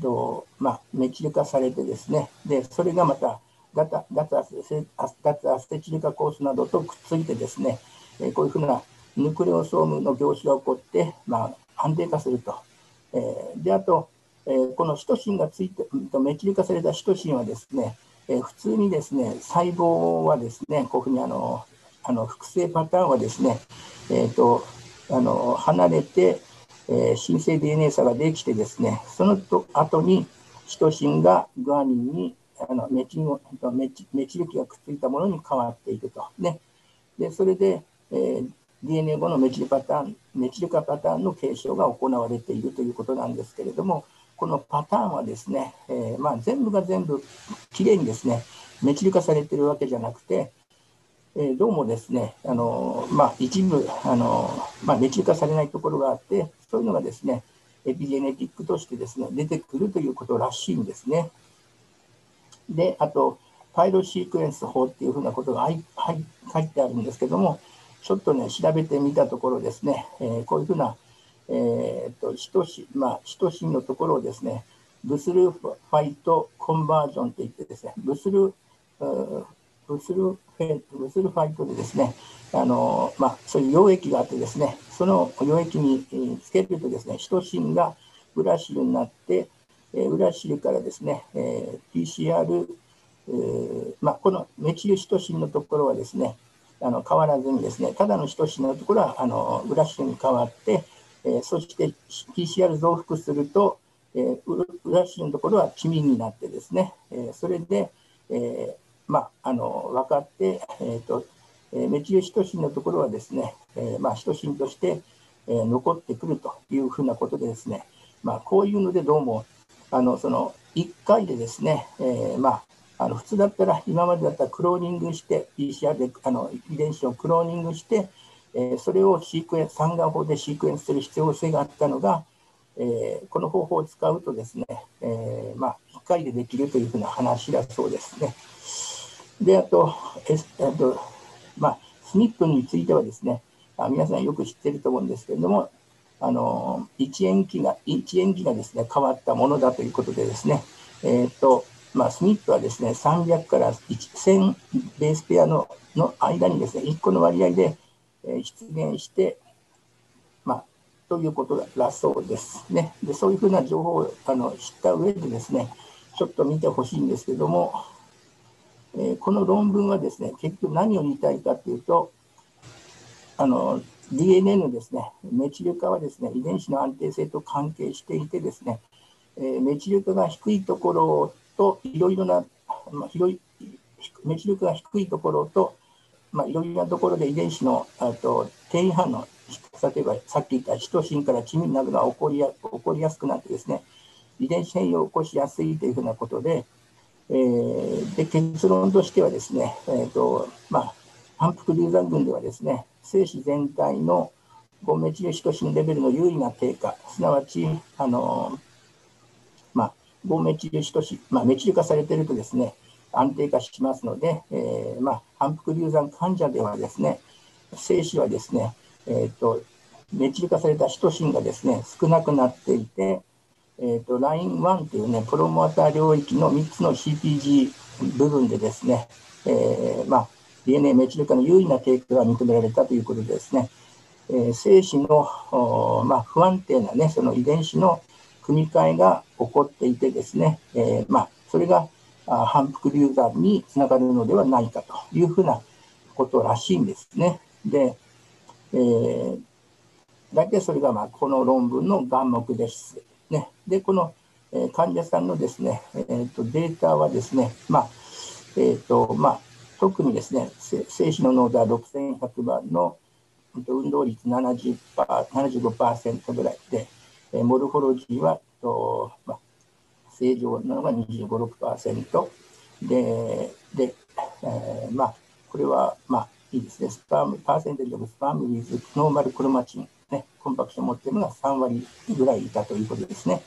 とまあ、メチル化されてですね、で、それがまたガタガタアスガタアステチル化酵素などとくっついてですね、え、こういうふうなヌクレオソームの凝視が起こって、まあ、安定化すると。えー、で、あと、えー、このシトシンがついて、メチル化されたシトシンはですね、えー、普通にですね、細胞はですね、こういうふうにあの、あの複製パターンはですね、えーと、あの離れて、えー、新生 DNA 差ができてですね、そのと後にシトシンがグアニンにあのメチメチメチル基がくっついたものに変わっていくと。ね、でそれで、えー、DNA 後のメチルパターン、メチル化パターンの継承が行われているということなんですけれども、このパターンはですね、えー、まあ、全部が全部きれいにですね、メチル化されているわけじゃなくて、えー、どうもですね、あのまあ、一部、あのまあ、メチル化されないところがあって、そういうのがですね、エピジェネティックとしてですね、出てくるということらしいんですね。で、あと、 pyrosequence 法っていうふうなことが書いてあるんですけども、ちょっとね、調べてみたところですね、えー、こういうふうな、えーと、シトシ、まあ、シトシンのところをですね、 bisulfite conversion といってですね、 bisul、bisulf bisulfite でですね、あのまあ、そういう溶液があってですね、その溶液につけるとですね、シトシンがウラシルになって、えウラシルからですね、え PCR、えー、まあ、このメチルシトシンのところはですね、あの変わらずにですね、ただのシトシンのところはあのウラシルに変わって、えー、そして PCR 増幅すると、えー、ウラシルのところは黄身になってですね、えー、それで、えまあ、あの分かって、えーとえメチルシトシンのところはですね、えまあ、シトシンとして、え残ってくるというふうなことでですね、まあ、こういうのでどうもあのその1回でですね、えまああの普通だったら、今までだったらクローニングして、PCR であの遺伝子をクローニングして、えー、それをシークエン、三眼法でシークエンスする必要性があったのが、えー、この方法を使うとですね、えー、まあ、1回でできるというふうな話だそうですね。で、あと、えあとまあ、スニップについてはですね、あ皆さんよく知ってると思うんですけれども、あの1塩基が1塩基がですね変わったものだということでですね、えーとまあ、スミットはですね、300から1000ベースペアのの間にですね、1個の割合で、え、出現して、まあ、ということだそうですね。で、そういうふうな情報をあの知った上でですね、ちょっと見てほしいんですけども、えー、この論文はですね、結局何を言いたいかというと、あの、DNA のですね、メチル化はですね、遺伝子の安定性と関係していてですね、えー、メチル化が低いところといろいろな、まあ、広い熱力が低いところと、まあ、いろいろなところで遺伝子のあと転移反応、例えばさっき言ったシトシンからチミンなどが起こりや起こりやすくなってですね、遺伝子変異を起こしやすいというふうなことで、えー、で結論としてはですね、えーとまあ、反復流産群ではですね、精子全体の5メチルシトシンレベルの優位な低下、すなわち、あのまあ、5メチルシトシン、まあ、メチル化されているとですね、安定化しますので、えー、まあ、反復流産患者ではですね、精子はですね、えーと、メチル化されたシトシンがですね、少なくなっていて、えーと、ライン1というね、プロモーター領域の3つの CPG 部分でですね、えー、まあ、DNA メチル化の優位な低下が認められたということでですね、えー、精子の、まあ、不安定なね、その遺伝子の組み換えが起こっていてですね、えー、まあ、それが反復流産につながるのではないかというふうなことらしいんですね。で、えー、大体それがまあこの論文の眼目です。で、この、え患者さんのですね、えーと、データはですね、まあえーとまあ、特にですね、精子の濃度は6100番の運動率70% 75%ぐらいで、モルフォロジーはと、まあ、正常なのが25、6%で、で、えー、まあ、これは、まあ、いいですね。スパーム、パーセンテージオブスパームウィズノーマルクロマチン、ね、コンパクションを持っているのが3割ぐらいいたということですね。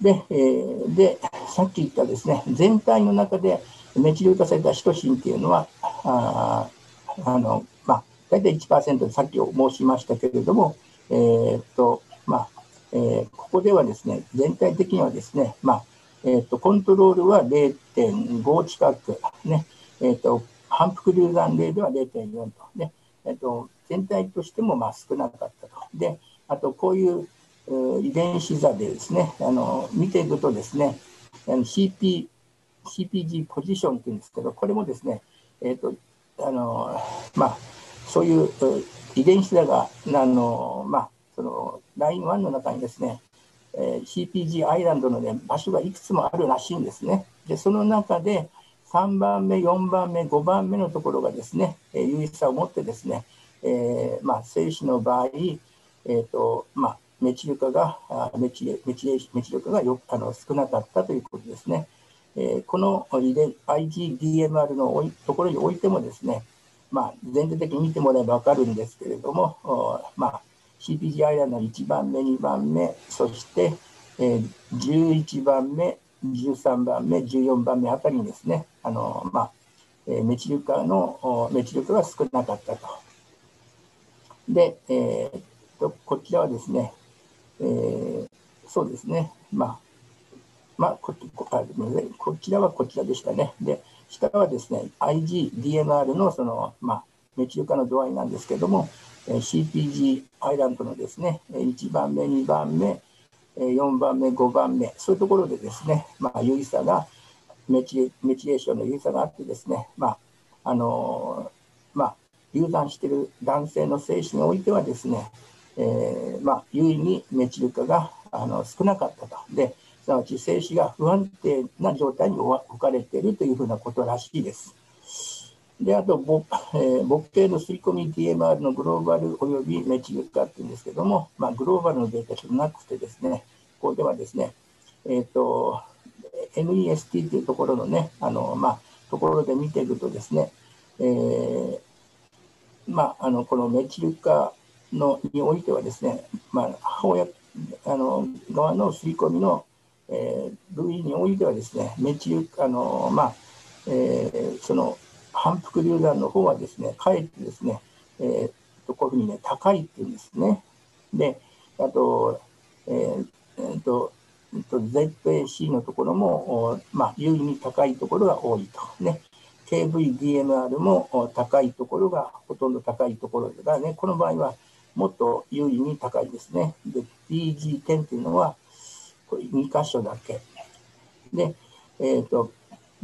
で、えー、で、さっき言ったですね、全体の中でメチル化されたシトシンっていうのは、ああの、まあ、大体1%でさっき申しましたけれども、えー、っと、まあ、えー、ここではですね、全体的にはですね、まあ、えっ、と、コントロールは0.5近く、ね、えっ、と、反復流産例では0.4と、ね、えっ、と、全体としてもまあ少なかったと。で、あと、こういう遺伝子座でですね、あの、見ていくとですね、CP、CPG ポジションっていうんですけど、これもですね、えっ、と、あの、まあ、そういう遺伝子座が、あの、まあ、そのライン1の中にですね、えー、CPG アイランドの、ね、場所がいくつもあるらしいんですね。で、その中で3番目、4番目、5番目のところがですね、えー、優位さを持ってですね、えー、まあ、精子の場合、えーとまあ、メチル化が、メチレメチメチル化がよあの少なかったということですね。えー、この IgDMR のところにおいてもですね、まあ、全体的に見てもらえば分かるんですけれども、まあ、CPG アイランドの1番目、2番目、そして、えー、11番目、13番目、14番目あたりにですね、あのまあえー、メチル化のメチル化が少なかったと。で、えー、とこちらはですね、えー、そうですね、まあまあ、ここちらはこちらでしたね。で、下はですね、IgDMR のその、まあ、メチル化の度合いなんですけども、え CPG アイランドのですね、1番目、2番目、4番目、5番目、そういうところでですね、まあ、有意差が、メチメチレーションの有意差があってですね、まあ、あのー、まあ、流産している男性の精子においてはですね、えー、まあ、優位にメチル化があの少なかったと。で、すなわち精子が不安定な状態に置かれているというふうなことらしいです。で、あと、ぼえー、母系の吸い込み DMR のグローバルおよびメチル化っていうんですけども、まあ、グローバルのデータちょっとなくてですね、ここではですね、えっ、ー、と、NEST というところのね、あの、まあ、ところで見ていくとですね、えー、まあ、あの、このメチル化のにおいてはですね、まあ、母親あの側の吸い込みの、えー、部位においてはですね、メチルあの、まあえー、その反復流弾の方はですね、かえってですね、えー、とこういうふうにね、高いっていうんですね。で、あと、えーえーと、と ZAC のところも、まあ、有意に高いところが多いと。ね、KVDMR も高いところがほとんど高いところだからね、この場合はもっと優位に高いですね。で、PG10 というのは、これ2箇所だけ。で、えっ、ー、と、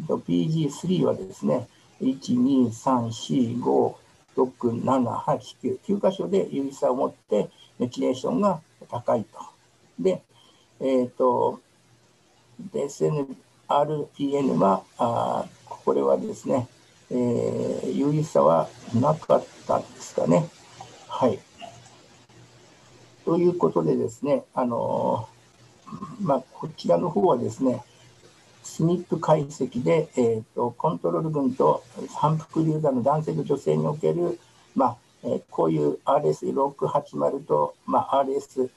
PG3 はですね、1、2、3、4、5、6、7、8、9、9箇所で優位さを持ってメチレーションが高いと。で、えっ、ー、と、SNRPN は、あこれはですね、えー、有意差はなかったんですかね。はい。ということでですね、あのまあ、こちらの方はですね、スニップ解析で、えーと、コントロール群と反復流弾の男性と女性における、まあえー、こういう RS680 と、まあ、RS、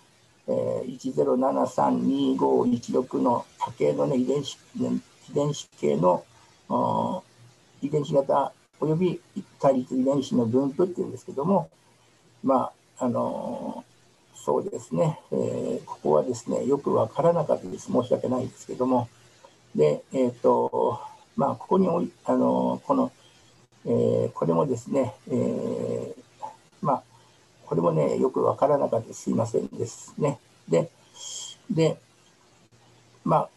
えー、10732516の多系の、ね、遺伝子遺伝子系の遺伝子型および対立遺伝子の分布っていうんですけども、まああのそうですね、えー、ここはですね、よくわからなかったです。申し訳ないですけども。で、えっ、ー、と、まあ、ここにおい、あの、この、えー、これもですね、えー、まあ、これもね、よくわからなかったですすいませんですね。で、で、ま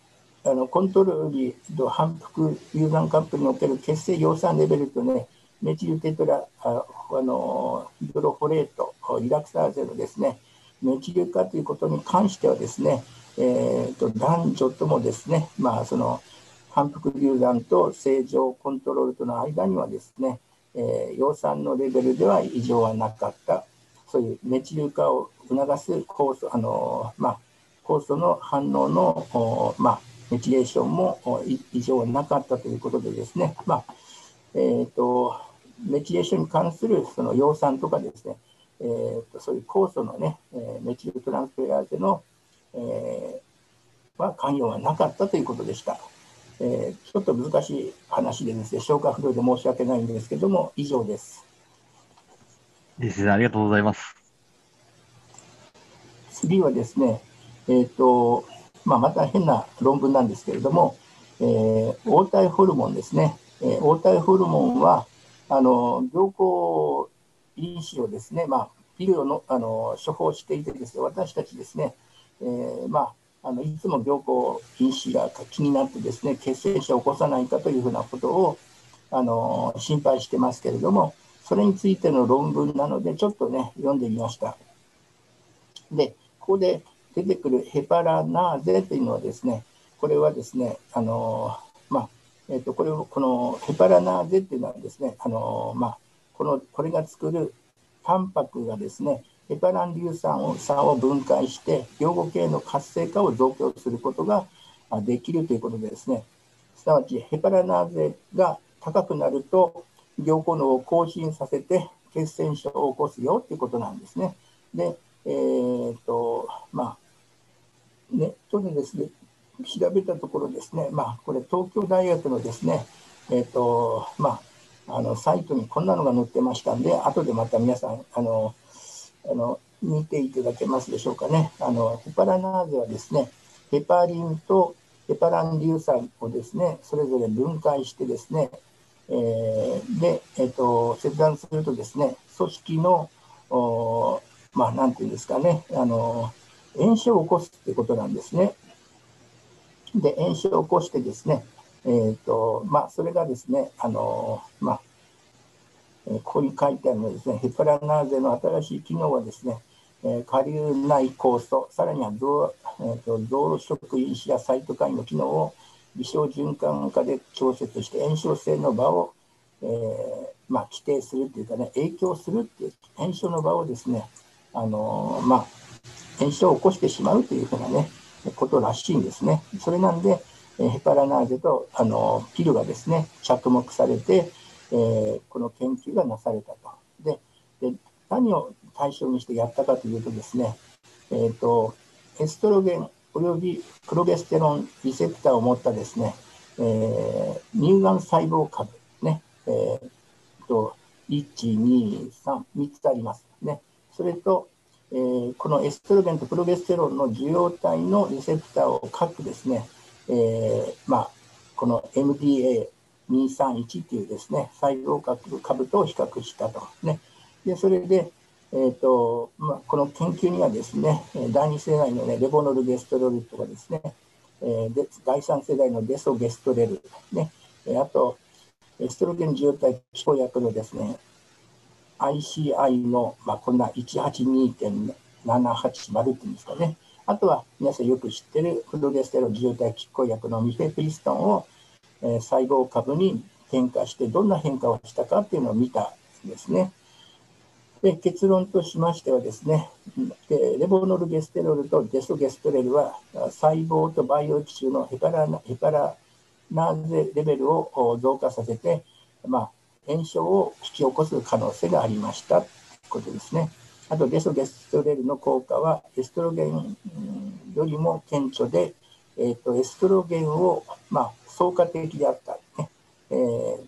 あ、あのコントロールと反復有酸カップにおける血清葉酸レベルとね、メチルテトラああのヒドロフォレート、リラクサーゼのですね、メチル化ということに関してはですね、えーと、男女ともですね、まあ、その反復流弾と正常コントロールとの間にはですね、えー、葉酸のレベルでは異常はなかった、そういうメチル化を促す酵素あの、まあ、酵素の反応の、まあ、メチレーションも異常はなかったということでですね、まあえーと、メチレーションに関するその葉酸とかですね、えーと、そういう酵素のね、えー、メチルトランスフェアーゼの、えー、は関与はなかったということでした。えー、ちょっと難しい話でですね、消化不良で申し訳ないんですけども、以上です。ですね、ありがとうございます。次はですね、えっ、ー、と、まあ、また変な論文なんですけれども、えー、黄体ホルモンですね。えー、黄体ホルモンは、あの、凝固因子をですね、まあ、ピルをのあの処方していてですね、私たちですね、えー、まあ、あのいつも凝固因子が気になってですね、血栓症を起こさないかというふうなことをあの心配してますけれども、それについての論文なので、ちょっとね、読んでみました。で、ここで出てくるヘパラナーゼというのはですね、これはですね、あのまあ、え、ー、と、これを、このヘパラナーゼっていうのはですね、あのまあ、このこれが作るタンパクがですねヘパラン硫酸を酸を分解して養護系の活性化を増強することができるということでですねすなわちヘパラナーゼが高くなると凝固能を更新させて血栓症を起こすよということなんですね。で、えー、と、まあ、ネットでですね、調べたところですね、まあ、これ東京大学のですね、えー、っと、まあ、あのサイトにこんなのが載ってましたんで、後でまた皆さん、あの、あの見ていただけますでしょうかね。あのヘパラナーゼはですね、ヘパリンとヘパラン硫酸をですね、それぞれ分解してですね、えー、で、え、ー、と、切断するとですね、組織の、おまあ、なんていうんですかね、あの、炎症を起こすってことなんですね。で、炎症を起こしてですね、え、ー、と、まあ、それがですね、あの、まあ、ここに書いてあるのですね、ヘパラナーゼの新しい機能はですね、え下流内酵素、さらには増,、えーと、増殖因子やサイトカインの機能を微小循環化で調節して炎症性の場を、えー、まあ、規定するというかね、影響するっていう炎症の場をですね、あの、まあ、炎症を起こしてしまうというふうなね、ことらしいんですね。それなんで、えヘパラナーゼとあのピルがですね、着目されて、えー、この研究がなされたと。でで何を対象にしてやったかというとですね、えーと、エストロゲンおよびプロゲステロンリセプターを持ったですね、えー、乳がん細胞株ね、えー、と1、2、3、3つありますね。それと、えー、このエストロゲンとプロゲステロンの受容体のリセプターを各ですね、えー、まあ、この MDA231 というですね、細胞核株と比較したと。ね、でそれで、えーとまあ、この研究にはですね、第2世代の、ね、レボノルゲストロルとかですね、えー、で第3世代のデソゲストレル、ね、あと、エストロゲン受容体気候薬のですね、ICI の、まあ、こんな182.780っていうんですかね、あとは皆さんよく知ってるプロゲステロン受容体拮抗薬のミフェプリストンを、えー、細胞株に変化してどんな変化をしたかっていうのを見たんですね。で結論としましてはですねでレボノルゲステロールとデソゲストレルは細胞と培養基中のヘパラヘパラナーゼレベルを増加させて、まあ、炎症を引き起こす可能性がありましたということですね。あとデソゲストレルの効果はエストロゲンよりも顕著で、えーと、エストロゲンを、まあ、相加的であった、ねえー、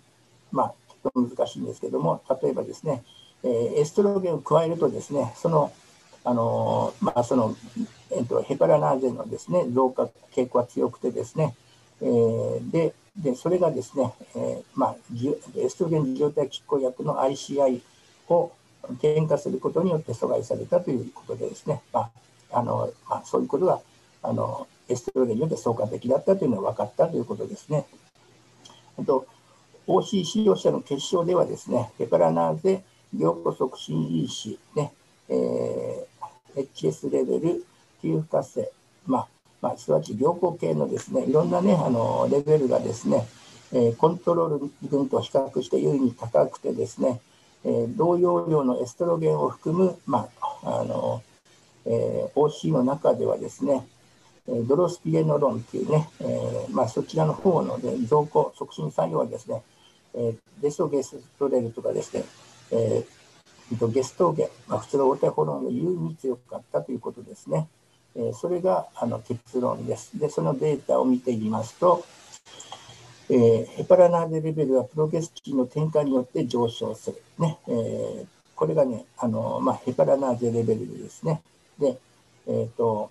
まあ、ちょっと難しいんですけども例えばですね、えー、エストロゲンを加えるとですねそのあのまあ、その、えーと、ヘパラナーゼのですね増加傾向は強くてですね、えー、ででそれがですね、えーまあ、エストロゲン受容体拮抗薬の ICI を喧嘩することによって阻害されたということでですね、まああのまあ、そういうことがあのエストロゲンによって相関的だったというのが分かったということですね。あと OC 使用者の結晶ではですね、ペパラナーゼ、凝固促進因子、ねえー、HS レベル、吸付活性、まあまあ、すなわち凝固系のですね、いろんなね、あのレベルがですね、えー、コントロール群と比較して優位に高くてですね、えー、同様量のエストロゲンを含む、まああのえー、OC の中ではですね、ドロスピエノロンっていうね、えーまあ、そちらの方の、ね、増加促進作用はですね、えー、デソゲストレルとかですね、えー、ゲストゲン、まあ、普通のオテホロンより優に強かったということですね。えー、それがあの結論です。で、そのデータを見てみますと、えー、ヘパラナーゼレベルはプロゲスチンの転換によって上昇する。ねえー、これがね、あのまあ、ヘパラナーゼレベルですね。で、えっ、ー、と、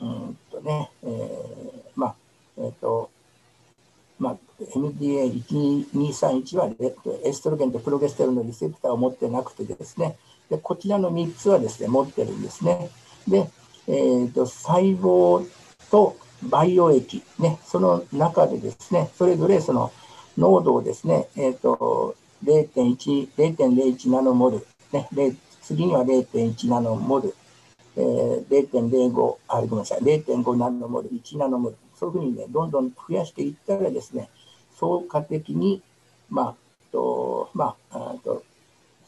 うんとね、えー、まあ、えっ、ー、と、まあ、MDA1231 はエストロゲンとプロゲステロンのリセプターを持ってなくてですね、でこちらの3つはですね、持ってるんですね。で、えーと細胞と培養液、ね、その中でですね、それぞれその濃度をですね、えっ、ー、と、0.1、0.01ナノモル、ね、次には0.1ナノモル、えー、0.05、あ、ごめんなさい、0.5ナノモル、1ナノモル、そういうふうにね、どんどん増やしていったらですね、相加的に、まあ、とまあ、あと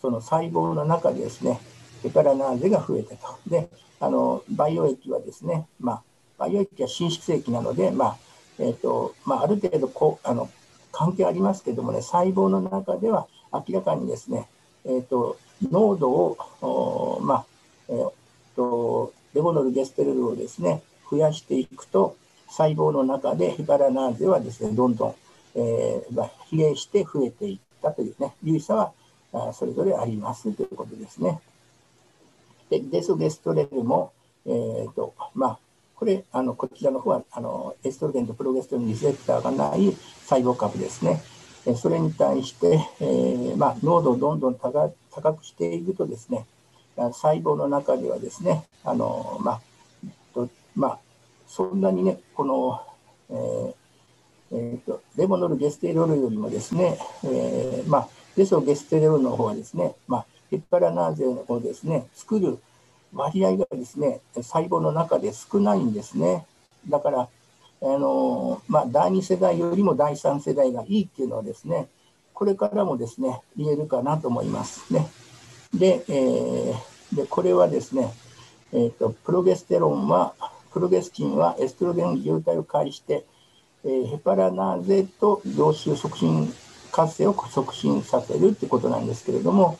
その細胞の中でですね、ヘパラナーゼが増えたと。で、あの培養液はですね、まあ、培養液は伸縮液なので、まあえーとまあ、ある程度こうあの関係ありますけどもね、細胞の中では明らかにですね、えーと、濃度を、まあえーと、レボノルゲステルルをですね増やしていくと、細胞の中でヘパラナーゼはですねどんどん、えーまあ、比例して増えていったというね、有意差はあそれぞれありますということですね。でデソゲストレルも、えーとまあこれ、あのこちらの方はあのエストロゲンとプロゲステロンリセプターがない細胞株ですね。それに対して、えーまあ、濃度をどんどん高高くしていくとですね、細胞の中ではですね、あのまあとまあ、そんなにね、この、えーえーと、レボノルゲステロールよりもですね、えーまあ、デソゲステロールの方はですね、まあ、ヘッパラナーゼをですね、作る割合がですね、細胞の中で少ないんですね。だから、あのまあ、第2世代よりも第3世代がいいっていうのはですね、これからもですね、言えるかなと思いますね。で、えー、でこれはですね、えーと、プロゲステロンは、プロゲスチンはエストロゲン受容体を介して、えー、ヘパラナーゼと凝集促進活性を促進させるってことなんですけれども、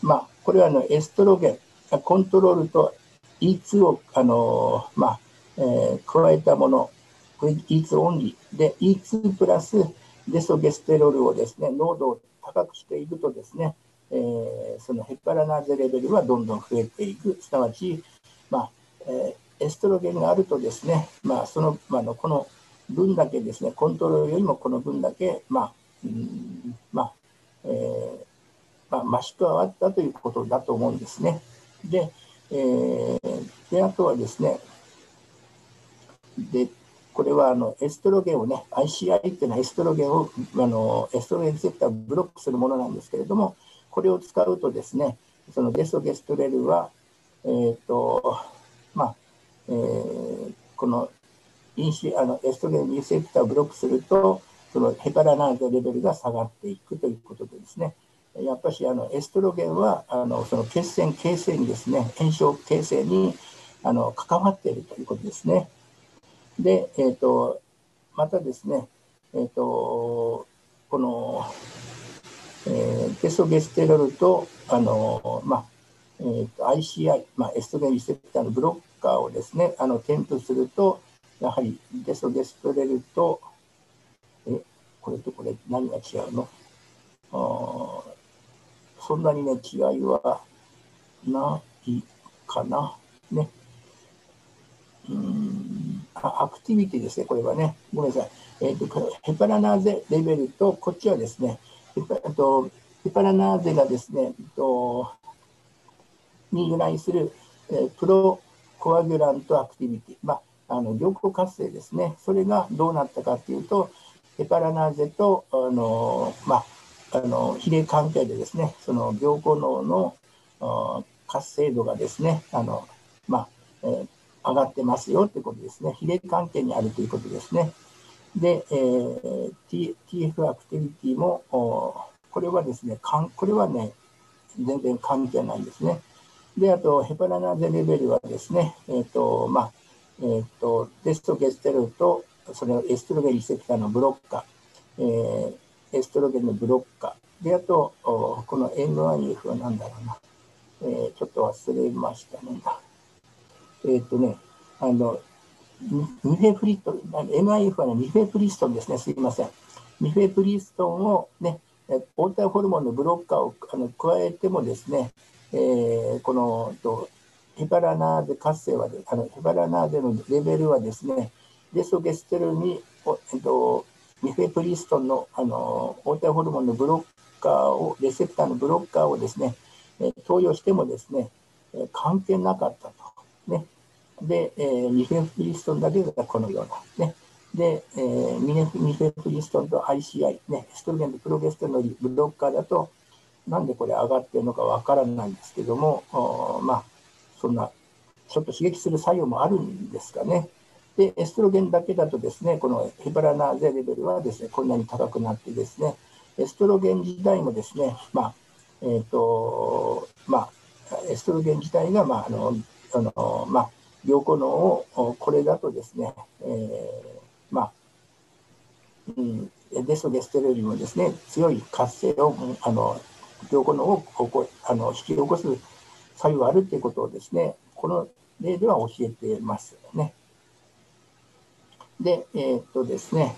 まあ、これはあのエストロゲン、コントロールと E2 を、あのまあえー、加えたもの、これ E2 オンリーで E2 プラスデソゲステロールをですね、濃度を高くしていくとですね、えー、そのヘパラナーゼレベルはどんどん増えていく、すなわち、まあえー、エストロゲンがあるとですね、まあ、その、まあの、この分だけですね、コントロールよりもこの分だけ、まあ、うんまあ、えー、まあ、増し加わったということだと思うんですね。で、えー、であとはですね、でこれはあのエストロゲンをね、ICI っていうのはエストロゲンを、あのエストロゲンセプターをブロックするものなんですけれども、これを使うとですね、そのデソゲストレルは、えっ、ー、と、まあ、えー、このインシあのエストロゲンリセプターをブロックすると、そのヘパラナーゼレベルが下がっていくということでですね、やっぱしあのエストロゲンはあのその血栓形成にですね、炎症形成にあの関わっているということですね。で、えーと、またですね、えーと、この、えー、テソゲステロールとあの、まあえーと、ICI、まあ、エストロゲンリセプターのブロッカーをですね、あの添付すると、やはりデソゲストレルと、え、これとこれ何が違うの？あそんなにね、違いはないかな。ね。うんあアクティビティですね、これはね。ごめんなさい。えーと、ヘパラナーゼレベルと、こっちはですね、ヘパとヘパラナーゼがですね、とに由来する、えー、プロコアグラントアクティビティ、まあ、あの凝固活性ですね、それがどうなったかというと、ヘパラナーゼと、あのまあ、あの比例関係でですね、その凝固脳の活性度がですね、あのまあえー、上がってますよということですね、比例関係にあるということですね。で、えー、TF アクティビティも、これはですね、かんこれはね、全然関係ないんですね。で、あと、ヘパラナゼレベルはですね、えっ、ー、と、まあ、えっ、ー、と、テストゲステロと、それエストロゲンリセプターのブロッカー、えー、エストロゲンのブロッカー。で、あと、この MIF は何だろうな。えー、ちょっと忘れましたね。えー、っとね、あの、ミフェプリストン、MIF はね、ミフェプリストンですね、すいません。ミフェプリストンをね、オーターホルモンのブロッカーをあの加えてもですね、えー、このとヘパラナーゼ活性はあのヘパラナーゼのレベルはですね、デソゲステルに、えっと、ミフェプリストンのあの応対ホルモンのブロッカーを、レセプターのブロッカーをですね、投与してもですね、関係なかったと。ね、で、え、ミフェプリストンだけがこのような。ね、で、え、ミネミフェプリストンと ICI、ね、エストロゲンとプロゲステロンのブロッカーだと、なんでこれ上がってるのかわからないんですけども、まあ、そんな、ちょっと刺激する作用もあるんですかね。で、エストロゲンだけだとですね、このヘパラナーゼレベルはですね、こんなに高くなってですね、エストロゲン自体もですね、まあ、えっ、ー、と、まあ、エストロゲン自体が、まあ、あの、あの、まあ、凝固脳を、これだとですね、えー、まあ、うん、デソゲステロよりもですね、強い活性を、あの、凝固脳をここあの引き起こす作用があるということをですね、この例では教えてますね。で、えー、っとですね、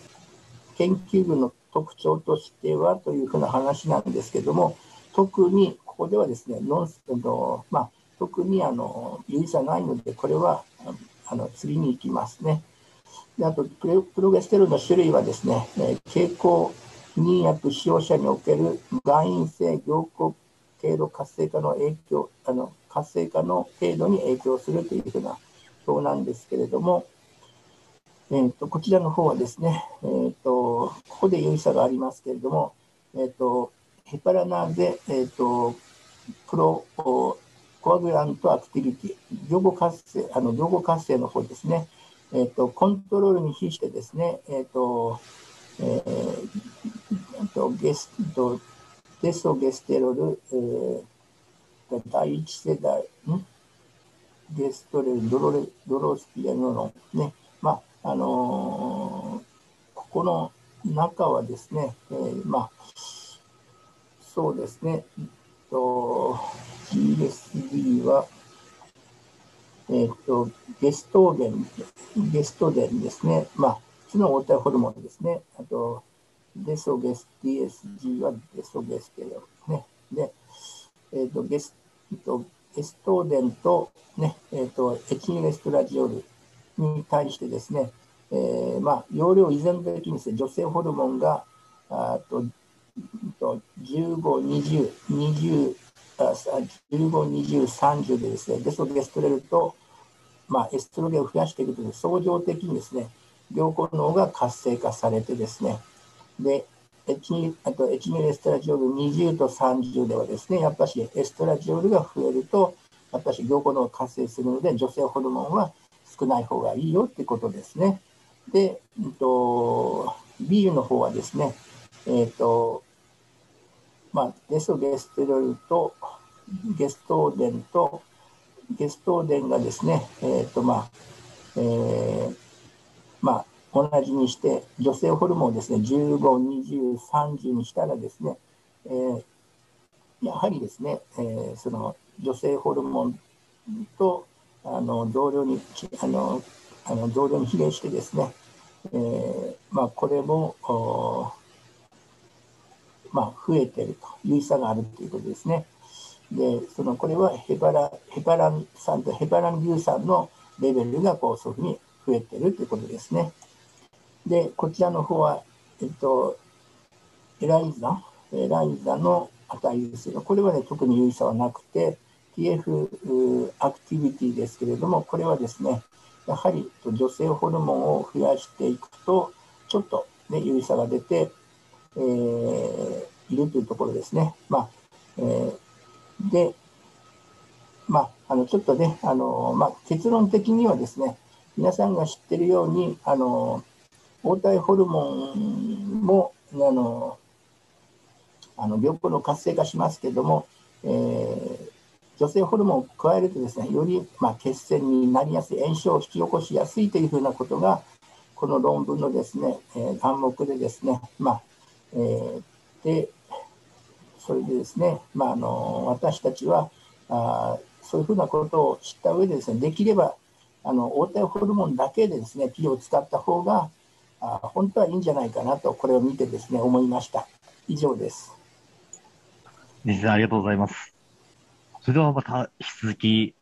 研究部の特徴としてはというふうな話なんですけども、特にここではですね、ノンスの、まあ、特にあの有意差ないので、これはあの釣りに行きますね。であとプロ、プロゲステロンの種類はですね、えー、経口妊薬使用者における外因性凝固経路活性化の影響、あの活性化の程度に影響するというふうな表なんですけれども、えーと、こちらの方はですね、えーと、ここで有意差がありますけれども、えーと、ヘパラナーゼ、えー、とプロコアグラントアクティビティ、業後活性、あの業後活性の方ですね、えー、とコントロールに比してですね、えーとえー、とゲストデソゲステロル、えー、第一世代、ん？ゲストレル、ドロレドロスピアノのね、あ、のー、ここの中はですね、えー、まあ、そうですね、えっと GSD は、えっ、と、ゲストーゲン、ゲストデンですね、まあ、普通の応対ホルモンですね、あと、デソゲス、DSG はデソゲステロね。で、えっ、と、ゲスト、エストーデンと、ね、えっ、と、エチニレストラジオールに対してですね、えー、まあ、容量依然的にですね、女性ホルモンが、あと、と15、20、20、15、20、30でですね、デソゲストレルと、まあ、エストロゲンを増やしていくという相乗的にですね、両方脳が活性化されてですね、で、エチニあとエチニルエストラジオール20と30ではですね、やっぱしエストラジオールが増えると、やっぱし凝固脳を活性するので、女性ホルモンは少ない方がいいよってことですね。で、えっと、ビールの方はですね、えっと、まあ、デソゲステロルとゲストーデンとゲストーデンがですね、えっと、まあ、えー、まあ、同じにして、女性ホルモンをですね、15、20、30にしたらですね、えー、やはりですね、えー、その女性ホルモンとあの同僚にあのあの同僚に比例してですね、えー、まあ、これも、まあ、増えてるという差があるということですね。で、そのこれはヘパラヘパラン酸とヘパラン硫酸のレベルがこうそういうふうに増えてるということですね。で、こちらの方は、えっと、エライザ、エライザの値ですが、これはね、特に有意差はなくて、TF アクティビティですけれども、これはですね、やはり女性ホルモンを増やしていくと、ちょっと、ね、有意差が出て、えー、いるというところですね。まあえー、で、まあ、あのちょっとね、あのまあ、結論的にはですね、皆さんが知ってるように、あの黄体ホルモンもあのあの病気の活性化しますけども、えー、女性ホルモンを加えるとですねより、ま、血栓になりやすい炎症を引き起こしやすいというふうなことがこの論文のですね、えー、眼目でですね、まあえー、でそれでですね、まあ、あの私たちはあそういうふうなことを知った上でですねできればあの黄体ホルモンだけでですねピルを使った方があ本当はいいんじゃないかなと、これを見てですね、思いました。以上です。西さん、ありがとうございます。それではまた引き続き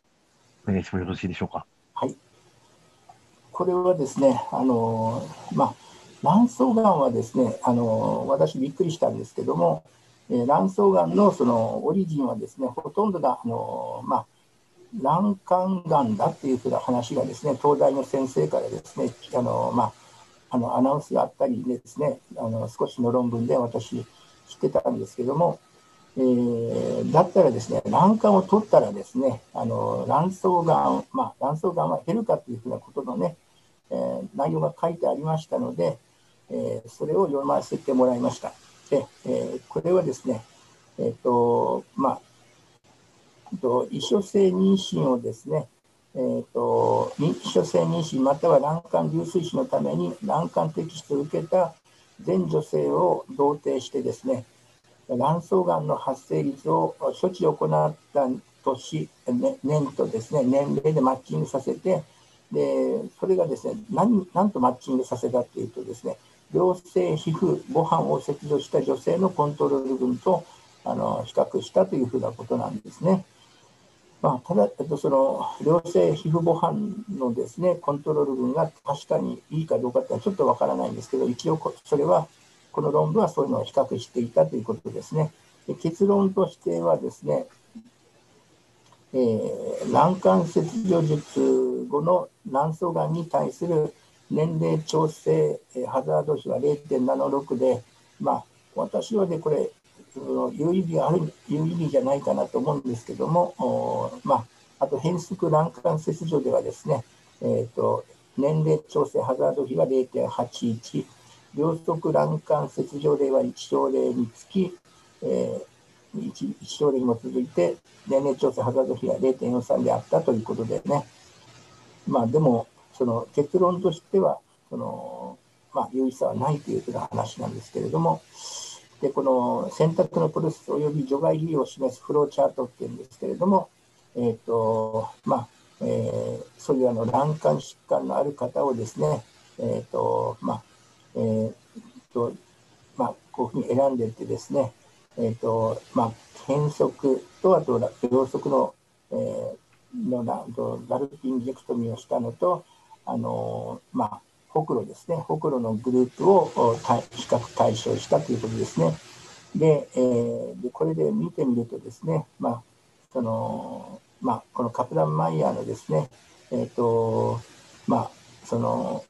お願いしてもよろしいでしょうか？はい。これはですね、あの、まあ、卵巣がんはですね、あの、私びっくりしたんですけども、えー、卵巣がんのそのオリジンはですね、ほとんどが、あの、まあ、卵管がんだっていうふうな話がですね、東大の先生からですね、あの、まあ、あのアナウンスがあったりですね、あの少しの論文で私知ってたんですけども、えー、だったらですね、卵管を取ったらですね、あの卵巣がん、まあ、卵巣がんは減るかというふうなことのね、えー、内容が書いてありましたので、えー、それを読ませてもらいました。で、えこれはですね、えっ、と、まあ、と、異所性妊娠をですね、えーと、認知症性妊娠または卵管流水腫のために卵管摘出を受けた全女性を同定してですね卵巣がんの発生率を処置を行った年、ね、年とですね年齢でマッチングさせてでそれがですね何何とマッチングさせたっていうとですね良性皮膚ご飯を切除した女性のコントロール群とあの比較したというふうなことなんですね。まあ、ただ、えっと、その良性皮膚模範のですねコントロール群が確かにいいかどうかってはちょっとわからないんですけど、一応それは、この論文はそういうのを比較していたということですね。で結論としてはですね、えー、卵管切除術後の卵巣がんに対する年齢調整えハザード比は0.76で、まあ、私はね、これ、有意義がある、有意義じゃないかなと思うんですけども、まあ、あと変則卵管切除ではですね、えーと、年齢調整ハザード比は0.81、両側卵管切除例は1症例につき、えー、1, 1症例にも続いて、年齢調整ハザード比は0.43であったということでね、まあでも、その結論としては、そのまあ、有意差はないというふうな話なんですけれども、でこの選択のプロセス及び除外理由を示すフローチャートっていうんですけれども、えーとまあえー、そういうあの卵管疾患のある方をですね、えーとまあえーとまあ、こういうふうに選んでいってですね、えーとまあ、変則とあと両側の,、えー、のなラルピンジェクトミーをしたのと、あのまあ、ほくろですね、ほくろのグループを比較対象したということですね。で、えー、でこれで見てみるとですね、まあそのまあ、このカプランマイヤーのですね、えーとまあ、その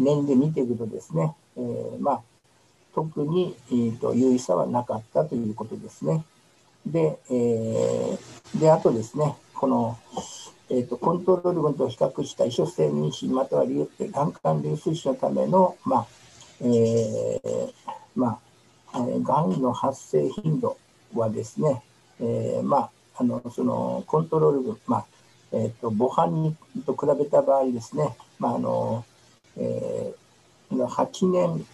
年で見ていくとですね、えー、まあ、特に、えーと、優位差はなかったということですね。で、えー、であとですね、この、えーと、コントロール群と比較した異所性妊娠または卵管流水腫のための、まあえーまあ、がんの発生頻度はですね、えーまあ、あのそのコントロール群、まあえーと、母斑にと比べた場合ですね、まああのえー、8年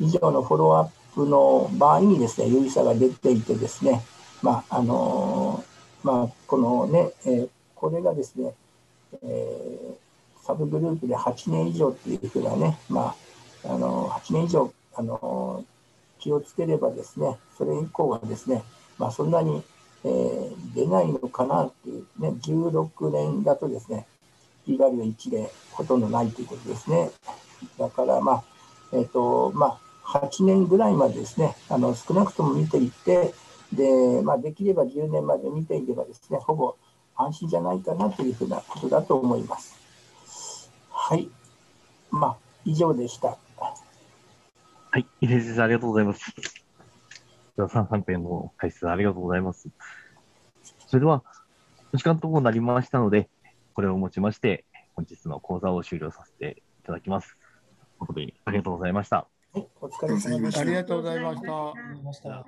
以上のフォローアップの場合にですね、有意差が出ていてですね、まああのまあ、このね、えーこれがですね、えー、サブグループで8年以上っていうふうなね、まあ、あの8年以上あの気をつければですね、それ以降はですね、まあ、そんなに、えー、出ないのかなっていうね、16年だとですね、P バリュー1でほとんどないということですね。だから、まあ、えっ、ー、と、まあ、8年ぐらいまでですね、あの少なくとも見ていって、で、まあ、できれば10年まで見ていけばですね、ほぼ安心じゃないかなというふうなことだと思います。はい。まあ、以上でした。はい。井出先生、ありがとうございます。では、3、3編の解説ありがとうございます。それでは、時間ともなりましたので、これをもちまして、本日の講座を終了させていただきます。誠にありがとうございました。はい、お疲れ様でした。ありがとうございました。